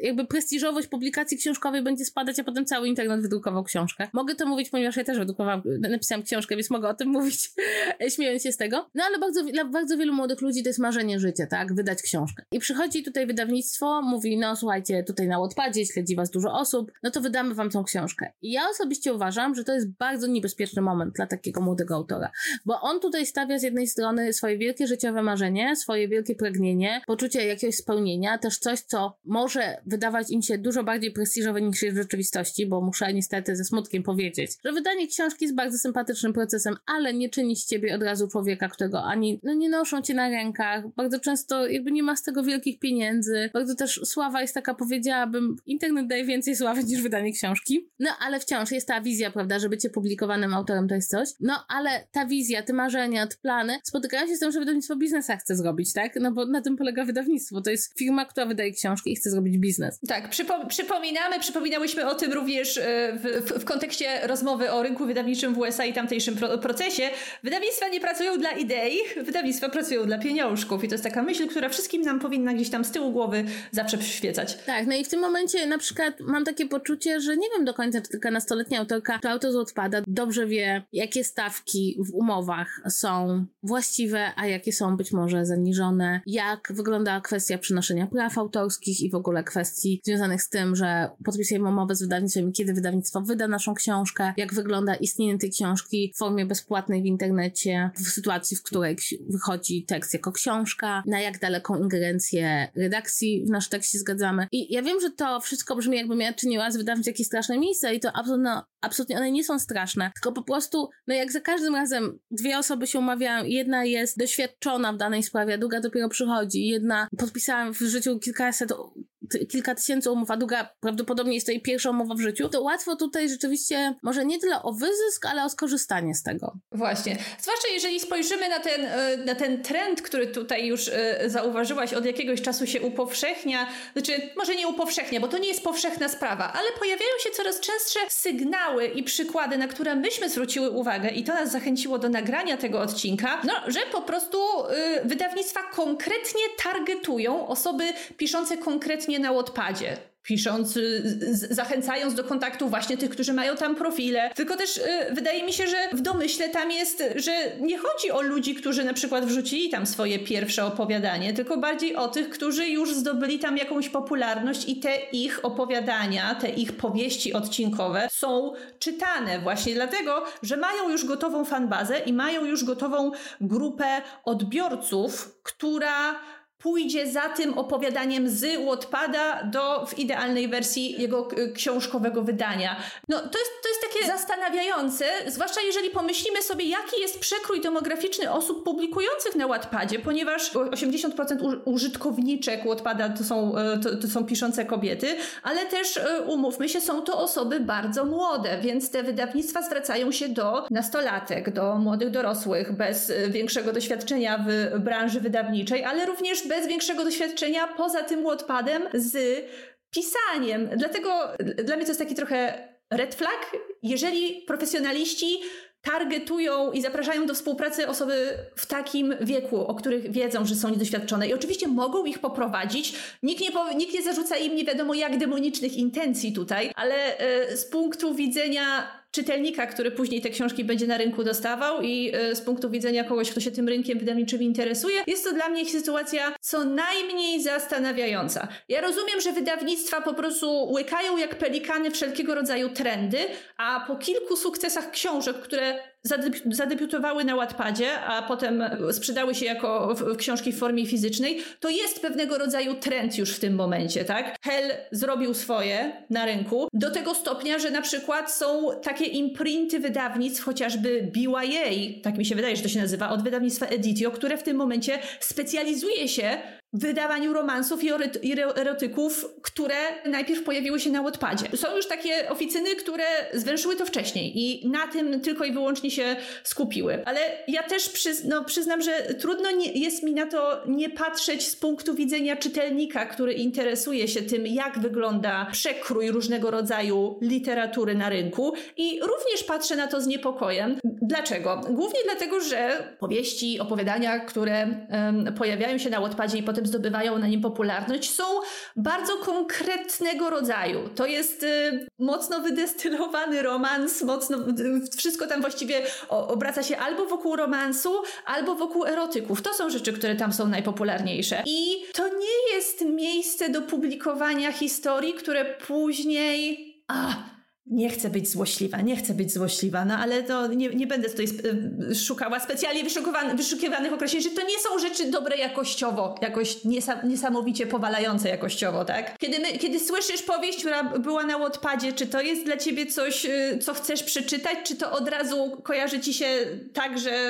jakby prestiżowość publikacji książkowej będzie spadać, a potem cały internet wydrukował książkę. Mogę to mówić, ponieważ ja też wydrukowałam, napisałam książkę, więc mogę o tym mówić, śmiejąc się z tego. No ale bardzo, dla bardzo wielu młodych ludzi to jest marzenie życia, tak? Wydać książkę. I przychodzi tutaj wydawnictwo, mówi, no słuchajcie, tutaj na Wattpadzie śledzi was dużo osób, no to wydamy wam tą książkę. I ja osobiście uważam, że to jest bardzo niebezpieczny moment dla takiego młodego autora. Bo on tutaj stawia z jednej strony swoje wielkie życiowe marzenie, swoje wielkie pragnienie, poczucie jakiegoś spełnienia, też coś, co może wydawać im się dużo bardziej prestiżowe niż jest w rzeczywistości, bo muszę niestety ze smutkiem powiedzieć, że wydanie książki jest bardzo sympatycznym procesem, ale nie czyni z ciebie od razu człowieka, którego ani no, nie noszą cię na rękach, bardzo często jakby nie ma z tego wielkich pieniędzy, bardzo też sława jest taka, powiedziałabym, internet daje więcej sławy niż wydanie książki, no ale wciąż jest ta wizja, prawda, że bycie publikowanym autorem to jest coś, no ale ta wizja, te marzenia, te plany spotykają się z tym, że wydawnictwo biznesa chce zrobić, tak? No bo na tym polega wydawnictwo. To jest firma, która wydaje książki i chce zrobić biznes. Tak, przypo przypominamy, przypominałyśmy o tym również e, w, w, w, kontekście rozmowy o rynku wydawniczym w USA i tamtejszym pro procesie. Wydawnictwa nie pracują dla idei, wydawnictwa pracują dla pieniążków i to jest taka myśl, która wszystkim nam powinna gdzieś tam z tyłu głowy zawsze przyświecać. Tak, no i w tym momencie na przykład mam takie poczucie, że nie wiem do końca, czy tylko nastoletnia autorka, czy autor z odpada dobrze wie, jak jakie stawki w umowach są właściwe, a jakie są być może zaniżone, jak wygląda kwestia przenoszenia praw autorskich i w ogóle kwestii związanych z tym, że podpisujemy umowę z wydawnictwem i kiedy wydawnictwo wyda naszą książkę, jak wygląda istnienie tej książki w formie bezpłatnej w internecie, w sytuacji, w której wychodzi tekst jako książka, na jak daleką ingerencję redakcji w nasz tekst się zgadzamy. I ja wiem, że to wszystko brzmi jakbym ja czyniła z wydawnictw jakieś straszne miejsce i to absolutnie, absolutnie one nie są straszne, tylko po prostu, no jak za każdym razem dwie osoby się umawiają jedna jest doświadczona w danej sprawie, a druga dopiero przychodzi, jedna podpisała w życiu kilkaset kilka tysięcy umów, a druga prawdopodobnie jest to jej pierwsza umowa w życiu, to łatwo tutaj rzeczywiście może nie tyle o wyzysk, ale o skorzystanie z tego. Właśnie. Zwłaszcza jeżeli spojrzymy na ten, e, na ten trend, który tutaj już e, zauważyłaś, od jakiegoś czasu się upowszechnia, znaczy może nie upowszechnia, bo to nie jest powszechna sprawa, ale pojawiają się coraz częstsze sygnały i przykłady, na które myśmy zwróciły uwagę i to nas zachęciło do nagrania tego odcinka, no, że po prostu y, wydawnictwa konkretnie targetują osoby piszące konkretnie na Wattpadzie pisząc, y, zachęcając do kontaktu właśnie tych, którzy mają tam profile. Tylko też y, wydaje mi się, że w domyśle tam jest, że nie chodzi o ludzi, którzy na przykład wrzucili tam swoje pierwsze opowiadanie, tylko bardziej o tych, którzy już zdobyli tam jakąś popularność i te ich opowiadania, te ich powieści odcinkowe są czytane właśnie dlatego, że mają już gotową fanbazę i mają już gotową grupę odbiorców, która pójdzie za tym opowiadaniem z Wattpada do w idealnej wersji jego książkowego wydania. No to jest, to jest takie zastanawiające, zwłaszcza jeżeli pomyślimy sobie, jaki jest przekrój demograficzny osób publikujących na Wattpadzie, ponieważ 80% użytkowniczek Wattpada to są, e, to, to są piszące kobiety, ale też e, umówmy się, są to osoby bardzo młode, więc te wydawnictwa zwracają się do nastolatek, do młodych dorosłych bez e, większego doświadczenia w branży wydawniczej, ale również bez większego doświadczenia poza tym Wattpadem z pisaniem. Dlatego dla mnie to jest taki trochę red flag, jeżeli profesjonaliści targetują i zapraszają do współpracy osoby w takim wieku, o których wiedzą, że są niedoświadczone. I oczywiście mogą ich poprowadzić. Nikt nie, nikt nie zarzuca im nie wiadomo jak demonicznych intencji tutaj, ale y, z punktu widzenia czytelnika, który później te książki będzie na rynku dostawał i e, z punktu widzenia kogoś, kto się tym rynkiem wydawniczym interesuje, jest to dla mnie sytuacja co najmniej zastanawiająca. Ja rozumiem, że wydawnictwa po prostu łykają jak pelikany wszelkiego rodzaju trendy, a po kilku sukcesach książek, które zadebiutowały na Wattpadzie, a potem sprzedały się jako książki w formie fizycznej, to jest pewnego rodzaju trend już w tym momencie, tak? Hell zrobił swoje na rynku do tego stopnia, że na przykład są takie imprinty wydawnictw, chociażby BYA, tak mi się wydaje, że to się nazywa, od wydawnictwa Editio, które w tym momencie specjalizuje się wydawaniu romansów i erotyków, które najpierw pojawiły się na Wattpadzie. Są już takie oficyny, które zwęszyły to wcześniej i na tym tylko i wyłącznie się skupiły. Ale ja też przyz no, przyznam, że trudno jest mi na to nie patrzeć z punktu widzenia czytelnika, który interesuje się tym, jak wygląda przekrój różnego rodzaju literatury na rynku i również patrzę na to z niepokojem. Dlaczego? Głównie dlatego, że powieści, opowiadania, które um, pojawiają się na Wattpadzie i potem potem zdobywają na nim popularność, są bardzo konkretnego rodzaju. To jest y, mocno wydestylowany romans, mocno, y, wszystko tam właściwie obraca się albo wokół romansu, albo wokół erotyków. To są rzeczy, które tam są najpopularniejsze. I to nie jest miejsce do publikowania historii, które później... nie chcę być złośliwa, nie chcę być złośliwa, no ale to nie, nie będę tutaj szukała specjalnie wyszukiwanych określeń, że to nie są rzeczy dobre jakościowo, jakoś niesam, niesamowicie powalające jakościowo, tak? Kiedy, my, kiedy słyszysz powieść, która była na Wattpadzie, czy to jest dla ciebie coś, y, co chcesz przeczytać, czy to od razu kojarzy ci się tak, że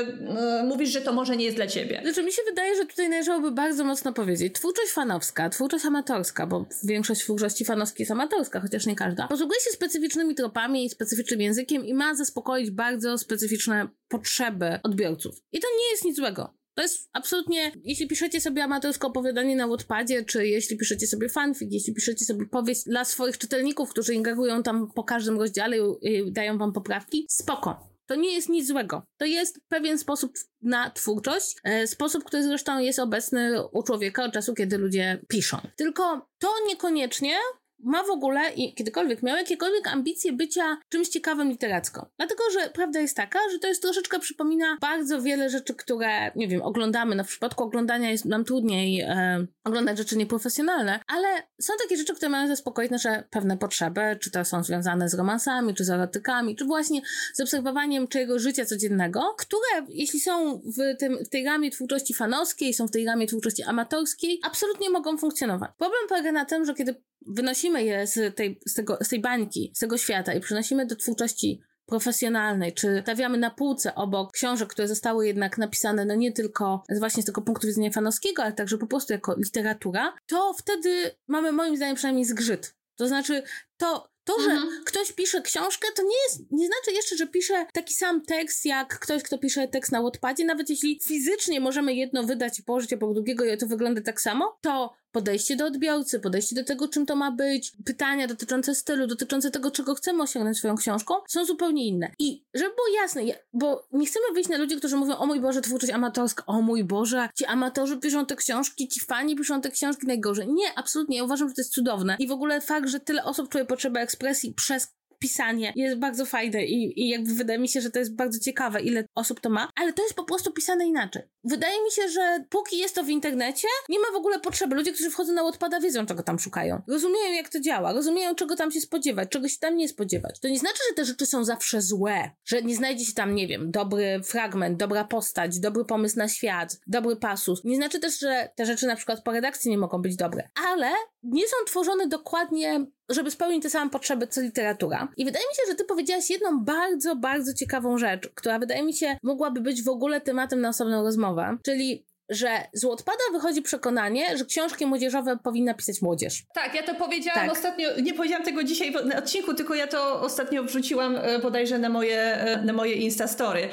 y, mówisz, że to może nie jest dla ciebie? Znaczy mi się wydaje, że tutaj należałoby bardzo mocno powiedzieć, twórczość fanowska, twórczość amatorska, bo większość twórczości fanowskiej jest amatorska, chociaż nie każda, posługuje się specyficznymi specyficznymi tropami i specyficznym językiem i ma zaspokoić bardzo specyficzne potrzeby odbiorców. I to nie jest nic złego. To jest absolutnie, jeśli piszecie sobie amatorskie opowiadanie na Wattpadzie, czy jeśli piszecie sobie fanfic, jeśli piszecie sobie powieść dla swoich czytelników, którzy ingerują tam po każdym rozdziale i dają wam poprawki, spoko. To nie jest nic złego. To jest pewien sposób na twórczość, e, sposób, który zresztą jest obecny u człowieka od czasu, kiedy ludzie piszą. Tylko to niekoniecznie ma w ogóle i kiedykolwiek miał jakiekolwiek ambicje bycia czymś ciekawym literacko. Dlatego, że prawda jest taka, że to jest troszeczkę przypomina bardzo wiele rzeczy, które, nie wiem, oglądamy. W przypadku oglądania jest nam trudniej e, oglądać rzeczy nieprofesjonalne, ale są takie rzeczy, które mają zaspokoić nasze pewne potrzeby, czy to są związane z romansami, czy z erotykami, czy właśnie z obserwowaniem czyjego życia codziennego, które, jeśli są w, tym, w tej ramie twórczości fanowskiej, są w tej ramie twórczości amatorskiej, absolutnie mogą funkcjonować. Problem polega na tym, że kiedy wynosimy je z tej, z, tego, z tej bańki, z tego świata i przynosimy do twórczości profesjonalnej, czy stawiamy na półce obok książek, które zostały jednak napisane, no nie tylko właśnie z tego punktu widzenia fanowskiego, ale także po prostu jako literatura, to wtedy mamy moim zdaniem przynajmniej zgrzyt. To znaczy, to, to, że mhm. ktoś pisze książkę, to nie, jest, nie znaczy jeszcze, że pisze taki sam tekst, jak ktoś, kto pisze tekst na Wattpadzie. Nawet jeśli fizycznie możemy jedno wydać i położyć obok drugiego i to wygląda tak samo, to podejście do odbiorcy, podejście do tego, czym to ma być, pytania dotyczące stylu, dotyczące tego, czego chcemy osiągnąć swoją książką, są zupełnie inne. I żeby było jasne, bo nie chcemy wyjść na ludzi, którzy mówią, o mój Boże, twórczość amatorska, o mój Boże, ci amatorzy piszą te książki, ci fani piszą te książki najgorzej. Nie, absolutnie, ja uważam, że to jest cudowne. I w ogóle fakt, że tyle osób czuje potrzebę ekspresji przez pisanie jest bardzo fajne i, i jakby wydaje mi się, że to jest bardzo ciekawe, ile osób to ma, ale to jest po prostu pisane inaczej. Wydaje mi się, że póki jest to w internecie, nie ma w ogóle potrzeby. Ludzie, którzy wchodzą na odpada, wiedzą, czego tam szukają. Rozumieją, jak to działa, rozumieją, czego tam się spodziewać, czego się tam nie spodziewać. To nie znaczy, że te rzeczy są zawsze złe, że nie znajdzie się tam, nie wiem, dobry fragment, dobra postać, dobry pomysł na świat, dobry pasus. Nie znaczy też, że te rzeczy na przykład po redakcji nie mogą być dobre, ale nie są tworzone dokładnie żeby spełnić te same potrzeby co literatura. I wydaje mi się, że ty powiedziałaś jedną bardzo, bardzo ciekawą rzecz, która wydaje mi się mogłaby być w ogóle tematem na osobną rozmowę, czyli że z Wattpada wychodzi przekonanie, że książki młodzieżowe powinna pisać młodzież. Tak, ja to powiedziałam tak. ostatnio, nie powiedziałam tego dzisiaj na odcinku, tylko ja to ostatnio wrzuciłam e, bodajże na moje, e, na moje Instastory.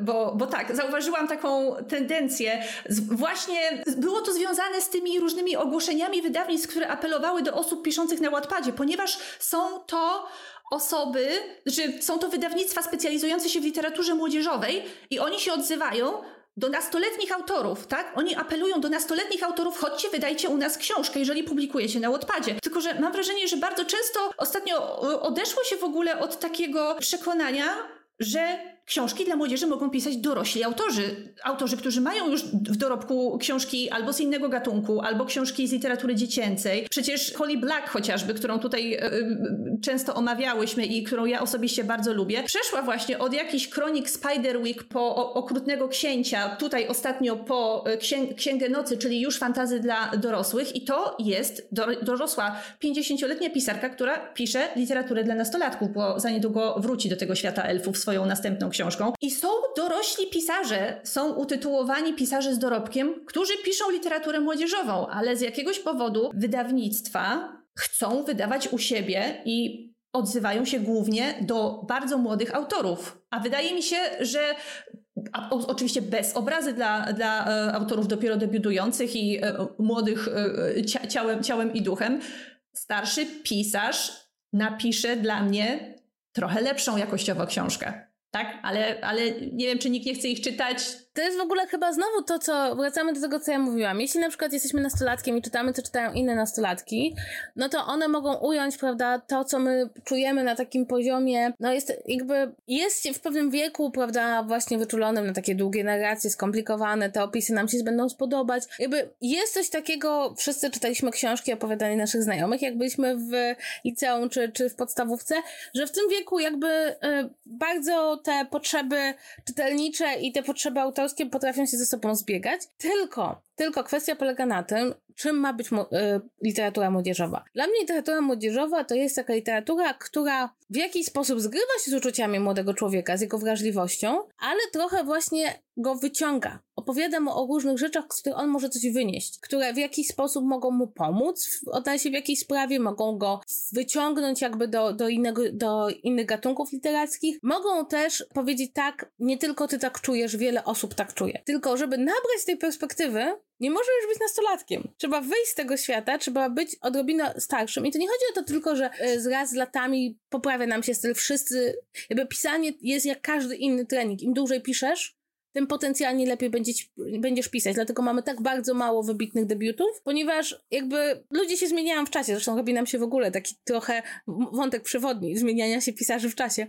Bo, bo tak, zauważyłam taką tendencję. Właśnie było to związane z tymi różnymi ogłoszeniami wydawnictw, które apelowały do osób piszących na Wattpadzie, ponieważ są to osoby, że są to wydawnictwa specjalizujące się w literaturze młodzieżowej i oni się odzywają do nastoletnich autorów, tak? Oni apelują do nastoletnich autorów, chodźcie, wydajcie u nas książkę, jeżeli publikujecie na Wattpadzie. Tylko, że mam wrażenie, że bardzo często ostatnio odeszło się w ogóle od takiego przekonania, że książki dla młodzieży mogą pisać dorośli autorzy. Autorzy, którzy mają już w dorobku książki albo z innego gatunku, albo książki z literatury dziecięcej. Przecież Holly Black chociażby, którą tutaj y, często omawiałyśmy i którą ja osobiście bardzo lubię, przeszła właśnie od jakichś kronik Spiderwick po o, Okrutnego Księcia, tutaj ostatnio po e, księ, Księgę Nocy, czyli już fantazy dla dorosłych i to jest do, dorosła 50-letnia pisarka, która pisze literaturę dla nastolatków, bo za niedługo wróci do tego świata elfów swoją następną książką. I są dorośli pisarze, są utytułowani pisarze z dorobkiem, którzy piszą literaturę młodzieżową, ale z jakiegoś powodu wydawnictwa chcą wydawać u siebie i odzywają się głównie do bardzo młodych autorów. A wydaje mi się, że a, o, oczywiście bez obrazy dla, dla e, autorów dopiero debiutujących i e, młodych e, cia, ciałem, ciałem i duchem, starszy pisarz napisze dla mnie trochę lepszą jakościowo książkę. Tak, ale, ale nie wiem, czy nikt nie chce ich czytać, to jest w ogóle chyba znowu to, co wracamy do tego, co ja mówiłam. Jeśli na przykład jesteśmy nastolatkiem i czytamy, co czytają inne nastolatki, no to one mogą ująć, prawda, to, co my czujemy na takim poziomie, no jest jakby, jest w pewnym wieku, prawda, właśnie wyczulonym na takie długie narracje, skomplikowane, te opisy nam się będą spodobać. Jakby jest coś takiego, wszyscy czytaliśmy książki opowiadane naszych znajomych, jak byliśmy w liceum czy, czy w podstawówce, że w tym wieku jakby y, bardzo te potrzeby czytelnicze i te potrzeby autorskie autorskie potrafią się ze sobą zbiegać, tylko, tylko kwestia polega na tym, czym ma być y, literatura młodzieżowa. Dla mnie literatura młodzieżowa to jest taka literatura, która w jakiś sposób zgrywa się z uczuciami młodego człowieka, z jego wrażliwością, ale trochę właśnie go wyciąga. Opowiada mu o różnych rzeczach, z których on może coś wynieść, które w jakiś sposób mogą mu pomóc w odnaleźć w jakiejś sprawie, mogą go wyciągnąć jakby do, do, innego, do innych gatunków literackich. Mogą też powiedzieć tak, nie tylko ty tak czujesz, wiele osób tak czuje. Tylko, żeby nabrać tej perspektywy, nie może już być nastolatkiem. Trzeba wyjść z tego świata, trzeba być odrobinę starszym. I to nie chodzi o to tylko, że z raz z latami poprawia nam się styl. Wszyscy, jakby pisanie jest jak każdy inny trening. Im dłużej piszesz, tym potencjalnie lepiej będziesz, będziesz pisać. Dlatego mamy tak bardzo mało wybitnych debiutów, ponieważ jakby ludzie się zmieniają w czasie. Zresztą robi nam się w ogóle taki trochę wątek przewodni zmieniania się pisarzy w czasie.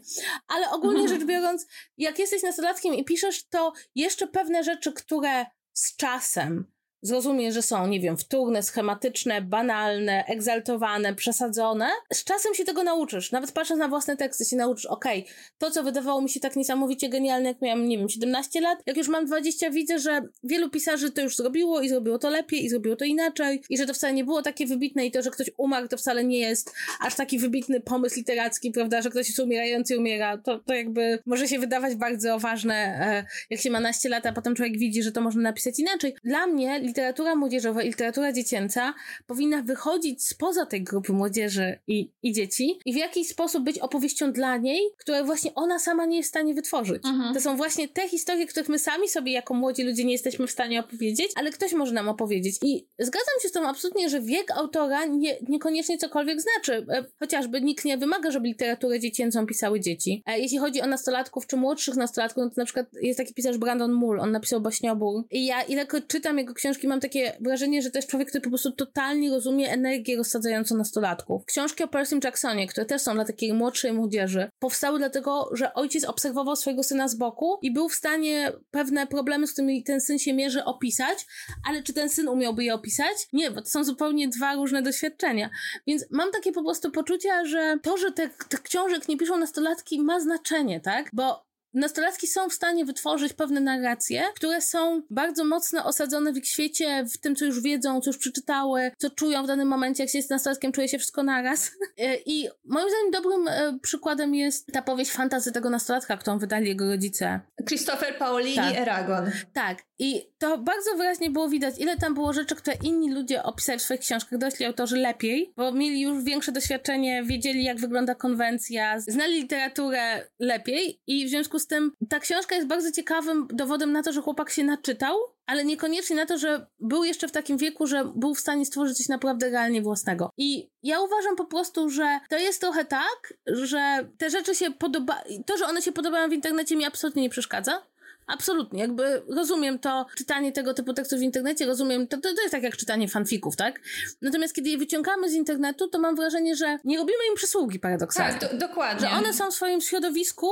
Ale ogólnie mhm. rzecz biorąc, jak jesteś nastolatkiem i piszesz, to jeszcze pewne rzeczy, które z czasem zrozumie, że są, nie wiem, wtórne, schematyczne, banalne, egzaltowane, przesadzone. Z czasem się tego nauczysz. Nawet patrząc na własne teksty się nauczysz, okej, okay, to co wydawało mi się tak niesamowicie genialne, jak miałam, nie wiem, 17 lat, jak już mam 20, widzę, że wielu pisarzy to już zrobiło i zrobiło to lepiej i zrobiło to inaczej i że to wcale nie było takie wybitne i to, że ktoś umarł, to wcale nie jest aż taki wybitny pomysł literacki, prawda, że ktoś jest umierający umiera. To, to jakby może się wydawać bardzo ważne, e, jak się ma naście lat, a potem człowiek widzi, że to można napisać inaczej. Dla mnie literatura młodzieżowa i literatura dziecięca powinna wychodzić spoza tej grupy młodzieży i, i dzieci i w jakiś sposób być opowieścią dla niej, które właśnie ona sama nie jest w stanie wytworzyć. Mhm. To są właśnie te historie, których my sami sobie jako młodzi ludzie nie jesteśmy w stanie opowiedzieć, ale ktoś może nam opowiedzieć. I zgadzam się z tym absolutnie, że wiek autora nie, niekoniecznie cokolwiek znaczy. E, chociażby nikt nie wymaga, żeby literaturę dziecięcą pisały dzieci. E, jeśli chodzi o nastolatków czy młodszych nastolatków, no to na przykład jest taki pisarz Brandon Mull, on napisał Bośniobór. I ja ilekroć czytam jego książki, mam takie wrażenie, że to jest człowiek, który po prostu totalnie rozumie energię rozsadzającą nastolatków. Książki o Percy Jacksonie, które też są dla takiej młodszej młodzieży, powstały dlatego, że ojciec obserwował swojego syna z boku i był w stanie pewne problemy, z którymi ten syn się mierzy, opisać, ale czy ten syn umiałby je opisać? Nie, bo to są zupełnie dwa różne doświadczenia. Więc mam takie po prostu poczucie, że to, że te książek nie piszą nastolatki ma znaczenie, tak? Bo nastolatki są w stanie wytworzyć pewne narracje, które są bardzo mocno osadzone w ich świecie, w tym, co już wiedzą, co już przeczytały, co czują w danym momencie. Jak się jest nastolatkiem, czuje się wszystko naraz. E, I moim zdaniem dobrym e, przykładem jest ta powieść fantazy tego nastolatka, którą wydali jego rodzice. Christopher Paolini, tak. Eragon. Tak. I to bardzo wyraźnie było widać, ile tam było rzeczy, które inni ludzie opisali w swoich książkach, dorośli autorzy lepiej, bo mieli już większe doświadczenie, wiedzieli, jak wygląda konwencja, znali literaturę lepiej i w związku z tym ta książka jest bardzo ciekawym dowodem na to, że chłopak się naczytał, ale niekoniecznie na to, że był jeszcze w takim wieku, że był w stanie stworzyć coś naprawdę realnie własnego. I ja uważam po prostu, że to jest trochę tak, że te rzeczy się podobają, to, że one się podobają w internecie mi absolutnie nie przeszkadza. Absolutnie, jakby rozumiem to, czytanie tego typu tekstów w internecie, rozumiem, to, to, to jest tak jak czytanie fanfików, tak? Natomiast kiedy je wyciągamy z internetu, to mam wrażenie, że nie robimy im przysługi paradoksalnie. Tak, do, dokładnie. Że one są w swoim środowisku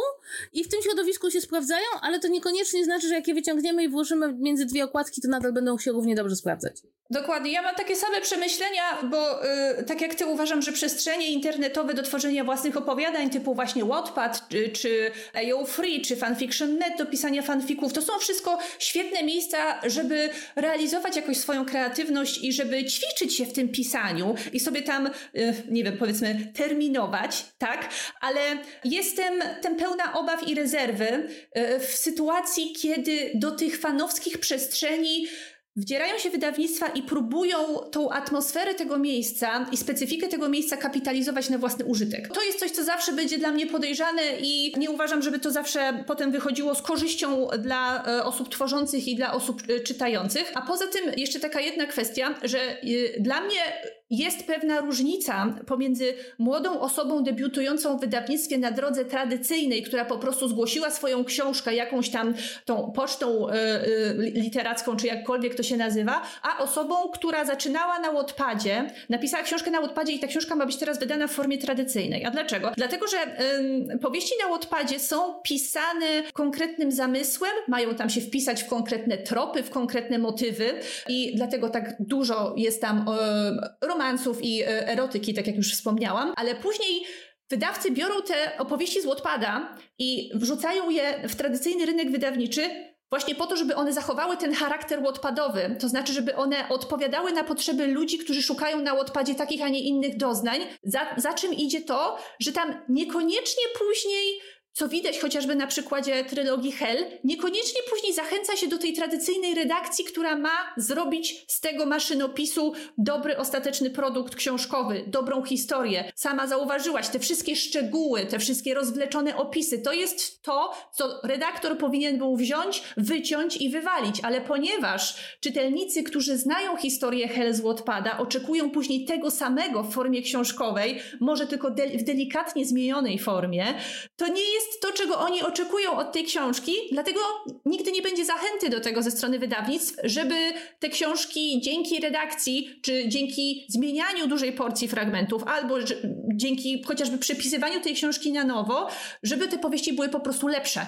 i w tym środowisku się sprawdzają, ale to niekoniecznie znaczy, że jak je wyciągniemy i włożymy między dwie okładki, to nadal będą się równie dobrze sprawdzać. Dokładnie. Ja mam takie same przemyślenia, bo yy, tak jak ty uważam, że przestrzenie internetowe do tworzenia własnych opowiadań typu właśnie Wattpad, czy, czy AO Free, czy Fanfiction.net do pisania fanfików, to są wszystko świetne miejsca, żeby realizować jakoś swoją kreatywność i żeby ćwiczyć się w tym pisaniu i sobie tam, yy, nie wiem, powiedzmy terminować, tak? Ale jestem tym pełna obaw i rezerwy yy, w sytuacji, kiedy do tych fanowskich przestrzeni wdzierają się wydawnictwa i próbują tą atmosferę tego miejsca i specyfikę tego miejsca kapitalizować na własny użytek. To jest coś, co zawsze będzie dla mnie podejrzane i nie uważam, żeby to zawsze potem wychodziło z korzyścią dla e, osób tworzących i dla osób e, czytających. A poza tym jeszcze taka jedna kwestia, że e, dla mnie jest pewna różnica pomiędzy młodą osobą debiutującą w wydawnictwie na drodze tradycyjnej, która po prostu zgłosiła swoją książkę jakąś tam tą pocztą y, y, literacką, czy jakkolwiek to się nazywa, a osobą, która zaczynała na Wattpadzie, napisała książkę na Wattpadzie i ta książka ma być teraz wydana w formie tradycyjnej. A dlaczego? Dlatego, że y, powieści na Wattpadzie są pisane konkretnym zamysłem, mają tam się wpisać w konkretne tropy, w konkretne motywy i dlatego tak dużo jest tam romansów i e, erotyki, tak jak już wspomniałam, ale później wydawcy biorą te opowieści z Wattpada i wrzucają je w tradycyjny rynek wydawniczy, Właśnie po to, żeby one zachowały ten charakter łotpadowy, to znaczy, żeby one odpowiadały na potrzeby ludzi, którzy szukają na łotpadzie takich, a nie innych doznań. Za, za czym idzie to, że tam niekoniecznie później co widać chociażby na przykładzie trylogii Hell, niekoniecznie później zachęca się do tej tradycyjnej redakcji, która ma zrobić z tego maszynopisu dobry, ostateczny produkt książkowy, dobrą historię. Sama zauważyłaś te wszystkie szczegóły, te wszystkie rozwleczone opisy. To jest to, co redaktor powinien był wziąć, wyciąć i wywalić, ale ponieważ czytelnicy, którzy znają historię Hell z Wattpada, oczekują później tego samego w formie książkowej, może tylko de w delikatnie zmienionej formie, to nie jest jest to, czego oni oczekują od tej książki, dlatego nigdy nie będzie zachęty do tego ze strony wydawnictw, żeby te książki dzięki redakcji, czy dzięki zmienianiu dużej porcji fragmentów, albo dzięki chociażby przepisywaniu tej książki na nowo, żeby te powieści były po prostu lepsze.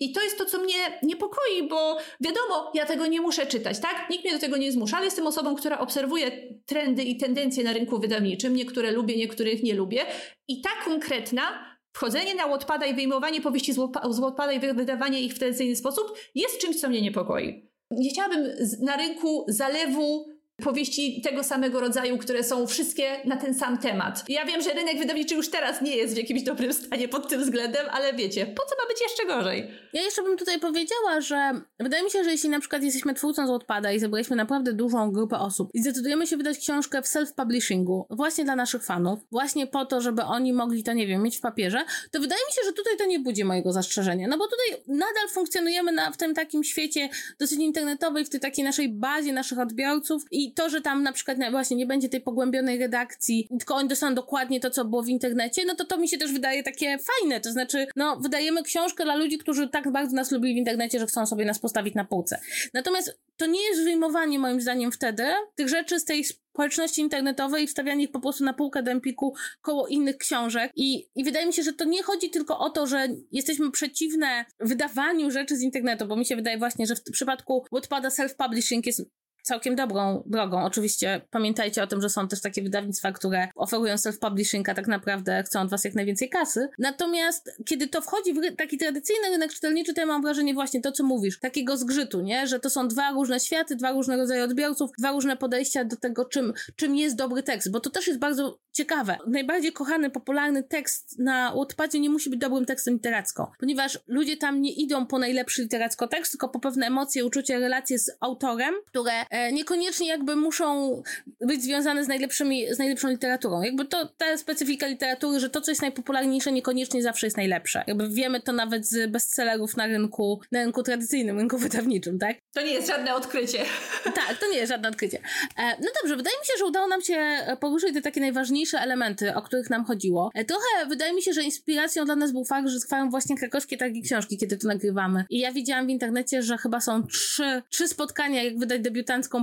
I to jest to, co mnie niepokoi, bo wiadomo, ja tego nie muszę czytać, tak? Nikt mnie do tego nie zmusza, ale jestem osobą, która obserwuje trendy i tendencje na rynku wydawniczym. Niektóre lubię, niektórych nie lubię. I ta konkretna, wchodzenie na Wattpada i wyjmowanie powieści z Wattpada i wydawanie ich w tradycyjny sposób jest czymś, co mnie niepokoi. Nie chciałabym na rynku zalewu powieści tego samego rodzaju, które są wszystkie na ten sam temat. Ja wiem, że rynek wydawniczy już teraz nie jest w jakimś dobrym stanie pod tym względem, ale wiecie, po co ma być jeszcze gorzej? Ja jeszcze bym tutaj powiedziała, że wydaje mi się, że jeśli na przykład jesteśmy twórcą z odpada i zebraliśmy naprawdę dużą grupę osób i zdecydujemy się wydać książkę w self-publishingu właśnie dla naszych fanów, właśnie po to, żeby oni mogli to, nie wiem, mieć w papierze, to wydaje mi się, że tutaj to nie budzi mojego zastrzeżenia, no bo tutaj nadal funkcjonujemy na, w tym takim świecie dosyć internetowej, w tej takiej naszej bazie naszych odbiorców i i to, że tam na przykład właśnie nie będzie tej pogłębionej redakcji, tylko oni dostaną dokładnie to, co było w internecie, no to to mi się też wydaje takie fajne. To znaczy, no, wydajemy książkę dla ludzi, którzy tak bardzo nas lubili w internecie, że chcą sobie nas postawić na półce. Natomiast to nie jest wyjmowanie moim zdaniem wtedy tych rzeczy z tej społeczności internetowej i wstawianie ich po prostu na półkę do Empiku koło innych książek. I, I wydaje mi się, że to nie chodzi tylko o to, że jesteśmy przeciwne wydawaniu rzeczy z internetu, bo mi się wydaje właśnie, że w przypadku Wattpada self-publishing jest całkiem dobrą drogą. Oczywiście pamiętajcie o tym, że są też takie wydawnictwa, które oferują self-publishing, a tak naprawdę chcą od was jak najwięcej kasy. Natomiast kiedy to wchodzi w taki tradycyjny rynek czytelniczy, to ja mam wrażenie właśnie to, co mówisz, takiego zgrzytu, nie? Że to są dwa różne światy, dwa różne rodzaje odbiorców, dwa różne podejścia do tego, czym, czym jest dobry tekst, bo to też jest bardzo ciekawe. Najbardziej kochany, popularny tekst na Wattpadzie nie musi być dobrym tekstem literacko, ponieważ ludzie tam nie idą po najlepszy literacko tekst, tylko po pewne emocje, uczucia, relacje z autorem, które e, niekoniecznie jakby muszą być związane z najlepszymi, z najlepszą literaturą. Jakby to ta specyfika literatury, że to, co jest najpopularniejsze, niekoniecznie zawsze jest najlepsze. Jakby wiemy to nawet z bestsellerów na rynku, na rynku tradycyjnym, rynku wydawniczym, tak? To nie jest żadne odkrycie. Tak, to nie jest żadne odkrycie. E, no dobrze, wydaje mi się, że udało nam się poruszyć te takie najważniejsze elementy, o których nam chodziło. E, trochę wydaje mi się, że inspiracją dla nas był fakt, że trwają właśnie krakowskie targi książki, kiedy to nagrywamy. I ja widziałam w internecie, że chyba są trzy, trzy spotkania, jak wydać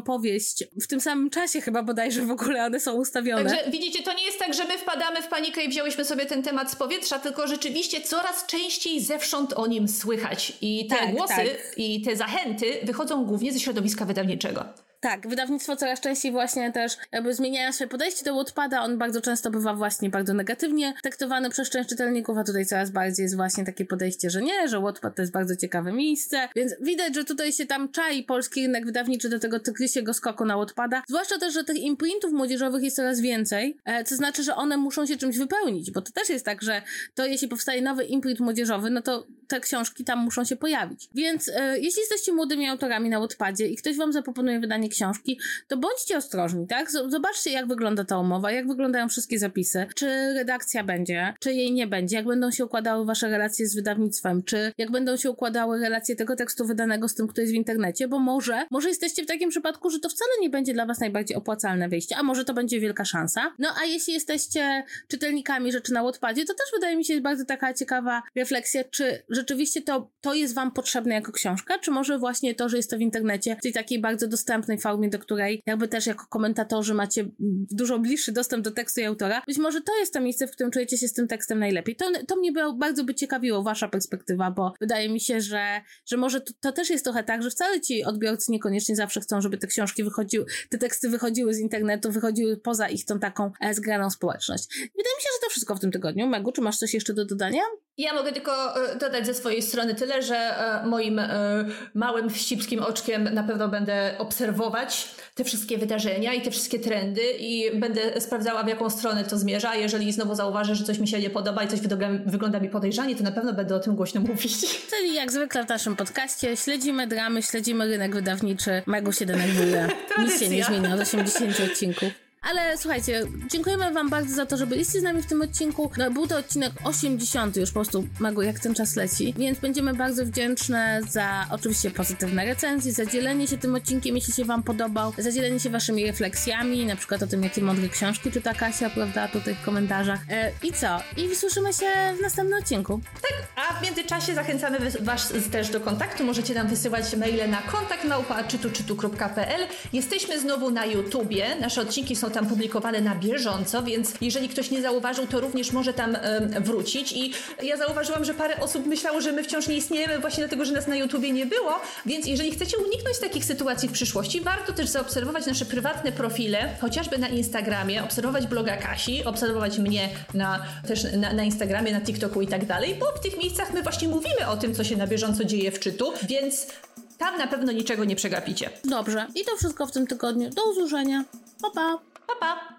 powieść. W tym samym czasie chyba bodajże w ogóle one są ustawione. Także widzicie, to nie jest tak, że my wpadamy w panikę i wzięłyśmy sobie ten temat z powietrza, tylko rzeczywiście coraz częściej zewsząd o nim słychać. I te tak, głosy tak. i te zachęty wychodzą głównie ze środowiska wydawniczego. Tak, wydawnictwo coraz częściej właśnie też jakby zmieniają swoje podejście do Wattpada. On bardzo często bywa właśnie bardzo negatywnie traktowany przez część czytelników, a tutaj coraz bardziej jest właśnie takie podejście, że nie, że Wattpad to jest bardzo ciekawe miejsce. Więc widać, że tutaj się tam czai polski rynek wydawniczy do tego tygrysiego skoku na Wattpada. Zwłaszcza też, że tych imprintów młodzieżowych jest coraz więcej, e, co znaczy, że one muszą się czymś wypełnić, bo to też jest tak, że to jeśli powstaje nowy imprint młodzieżowy, no to te książki tam muszą się pojawić. Więc e, jeśli jesteście młodymi autorami na Wattpadzie i ktoś wam zaproponuje wydanie książki, to bądźcie ostrożni, tak? Zobaczcie, jak wygląda ta umowa, jak wyglądają wszystkie zapisy, czy redakcja będzie, czy jej nie będzie, jak będą się układały wasze relacje z wydawnictwem, czy jak będą się układały relacje tego tekstu wydanego z tym, który jest w internecie, bo może, może jesteście w takim przypadku, że to wcale nie będzie dla was najbardziej opłacalne wyjście, a może to będzie wielka szansa. No a jeśli jesteście czytelnikami rzeczy na Wattpadzie, to też wydaje mi się bardzo taka ciekawa refleksja, czy rzeczywiście to, to jest wam potrzebne jako książka, czy może właśnie to, że jest to w internecie, w tej takiej bardzo dostępnej formie, do której jakby też jako komentatorzy macie dużo bliższy dostęp do tekstu i autora. Być może to jest to miejsce, w którym czujecie się z tym tekstem najlepiej. To, to mnie bardzo by ciekawiło, wasza perspektywa, bo wydaje mi się, że, że może to, to też jest trochę tak, że wcale ci odbiorcy niekoniecznie zawsze chcą, żeby te książki wychodziły, te teksty wychodziły z internetu, wychodziły poza ich tą taką e, zgraną społeczność. Wydaje mi się, to wszystko w tym tygodniu. Megu, czy masz coś jeszcze do dodania? Ja mogę tylko e, dodać ze swojej strony tyle, że e, moim e, małym wścibskim oczkiem na pewno będę obserwować te wszystkie wydarzenia i te wszystkie trendy i będę sprawdzała w jaką stronę to zmierza. Jeżeli znowu zauważę, że coś mi się nie podoba i coś wygląda mi podejrzanie, to na pewno będę o tym głośno mówić. Czyli jak zwykle w naszym podcaście śledzimy dramy, śledzimy rynek wydawniczy. Mego się denerwuje. Nic się nie zmienia od 80 odcinków. Ale słuchajcie, dziękujemy wam bardzo za to, że byliście z nami w tym odcinku. No, był to odcinek 80 już po prostu, Magu, jak ten czas leci, więc będziemy bardzo wdzięczne za oczywiście pozytywne recenzje, za dzielenie się tym odcinkiem, jeśli się wam podobał, za dzielenie się waszymi refleksjami, na przykład o tym, jakie mądre książki czyta Kasia, prawda, tutaj w komentarzach. E, I co? I słyszymy się w następnym odcinku. A w międzyczasie zachęcamy Was też do kontaktu. Możecie nam wysyłać maile na kontakt małpa.czytuczytu.pl. Jesteśmy znowu na YouTubie. Nasze odcinki są tam publikowane na bieżąco, więc jeżeli ktoś nie zauważył, to również może tam wrócić. I ja zauważyłam, że parę osób myślało, że my wciąż nie istniejemy właśnie dlatego, że nas na YouTubie nie było. Więc jeżeli chcecie uniknąć takich sytuacji w przyszłości, warto też zaobserwować nasze prywatne profile, chociażby na Instagramie, obserwować bloga Kasi, obserwować mnie na, też na, na Instagramie, na TikToku i tak dalej, bo w tych miejscach my właśnie mówimy o tym, co się na bieżąco dzieje w czytu, więc tam na pewno niczego nie przegapicie. Dobrze. I to wszystko w tym tygodniu. Do usłyszenia. Pa, pa. Pa, pa!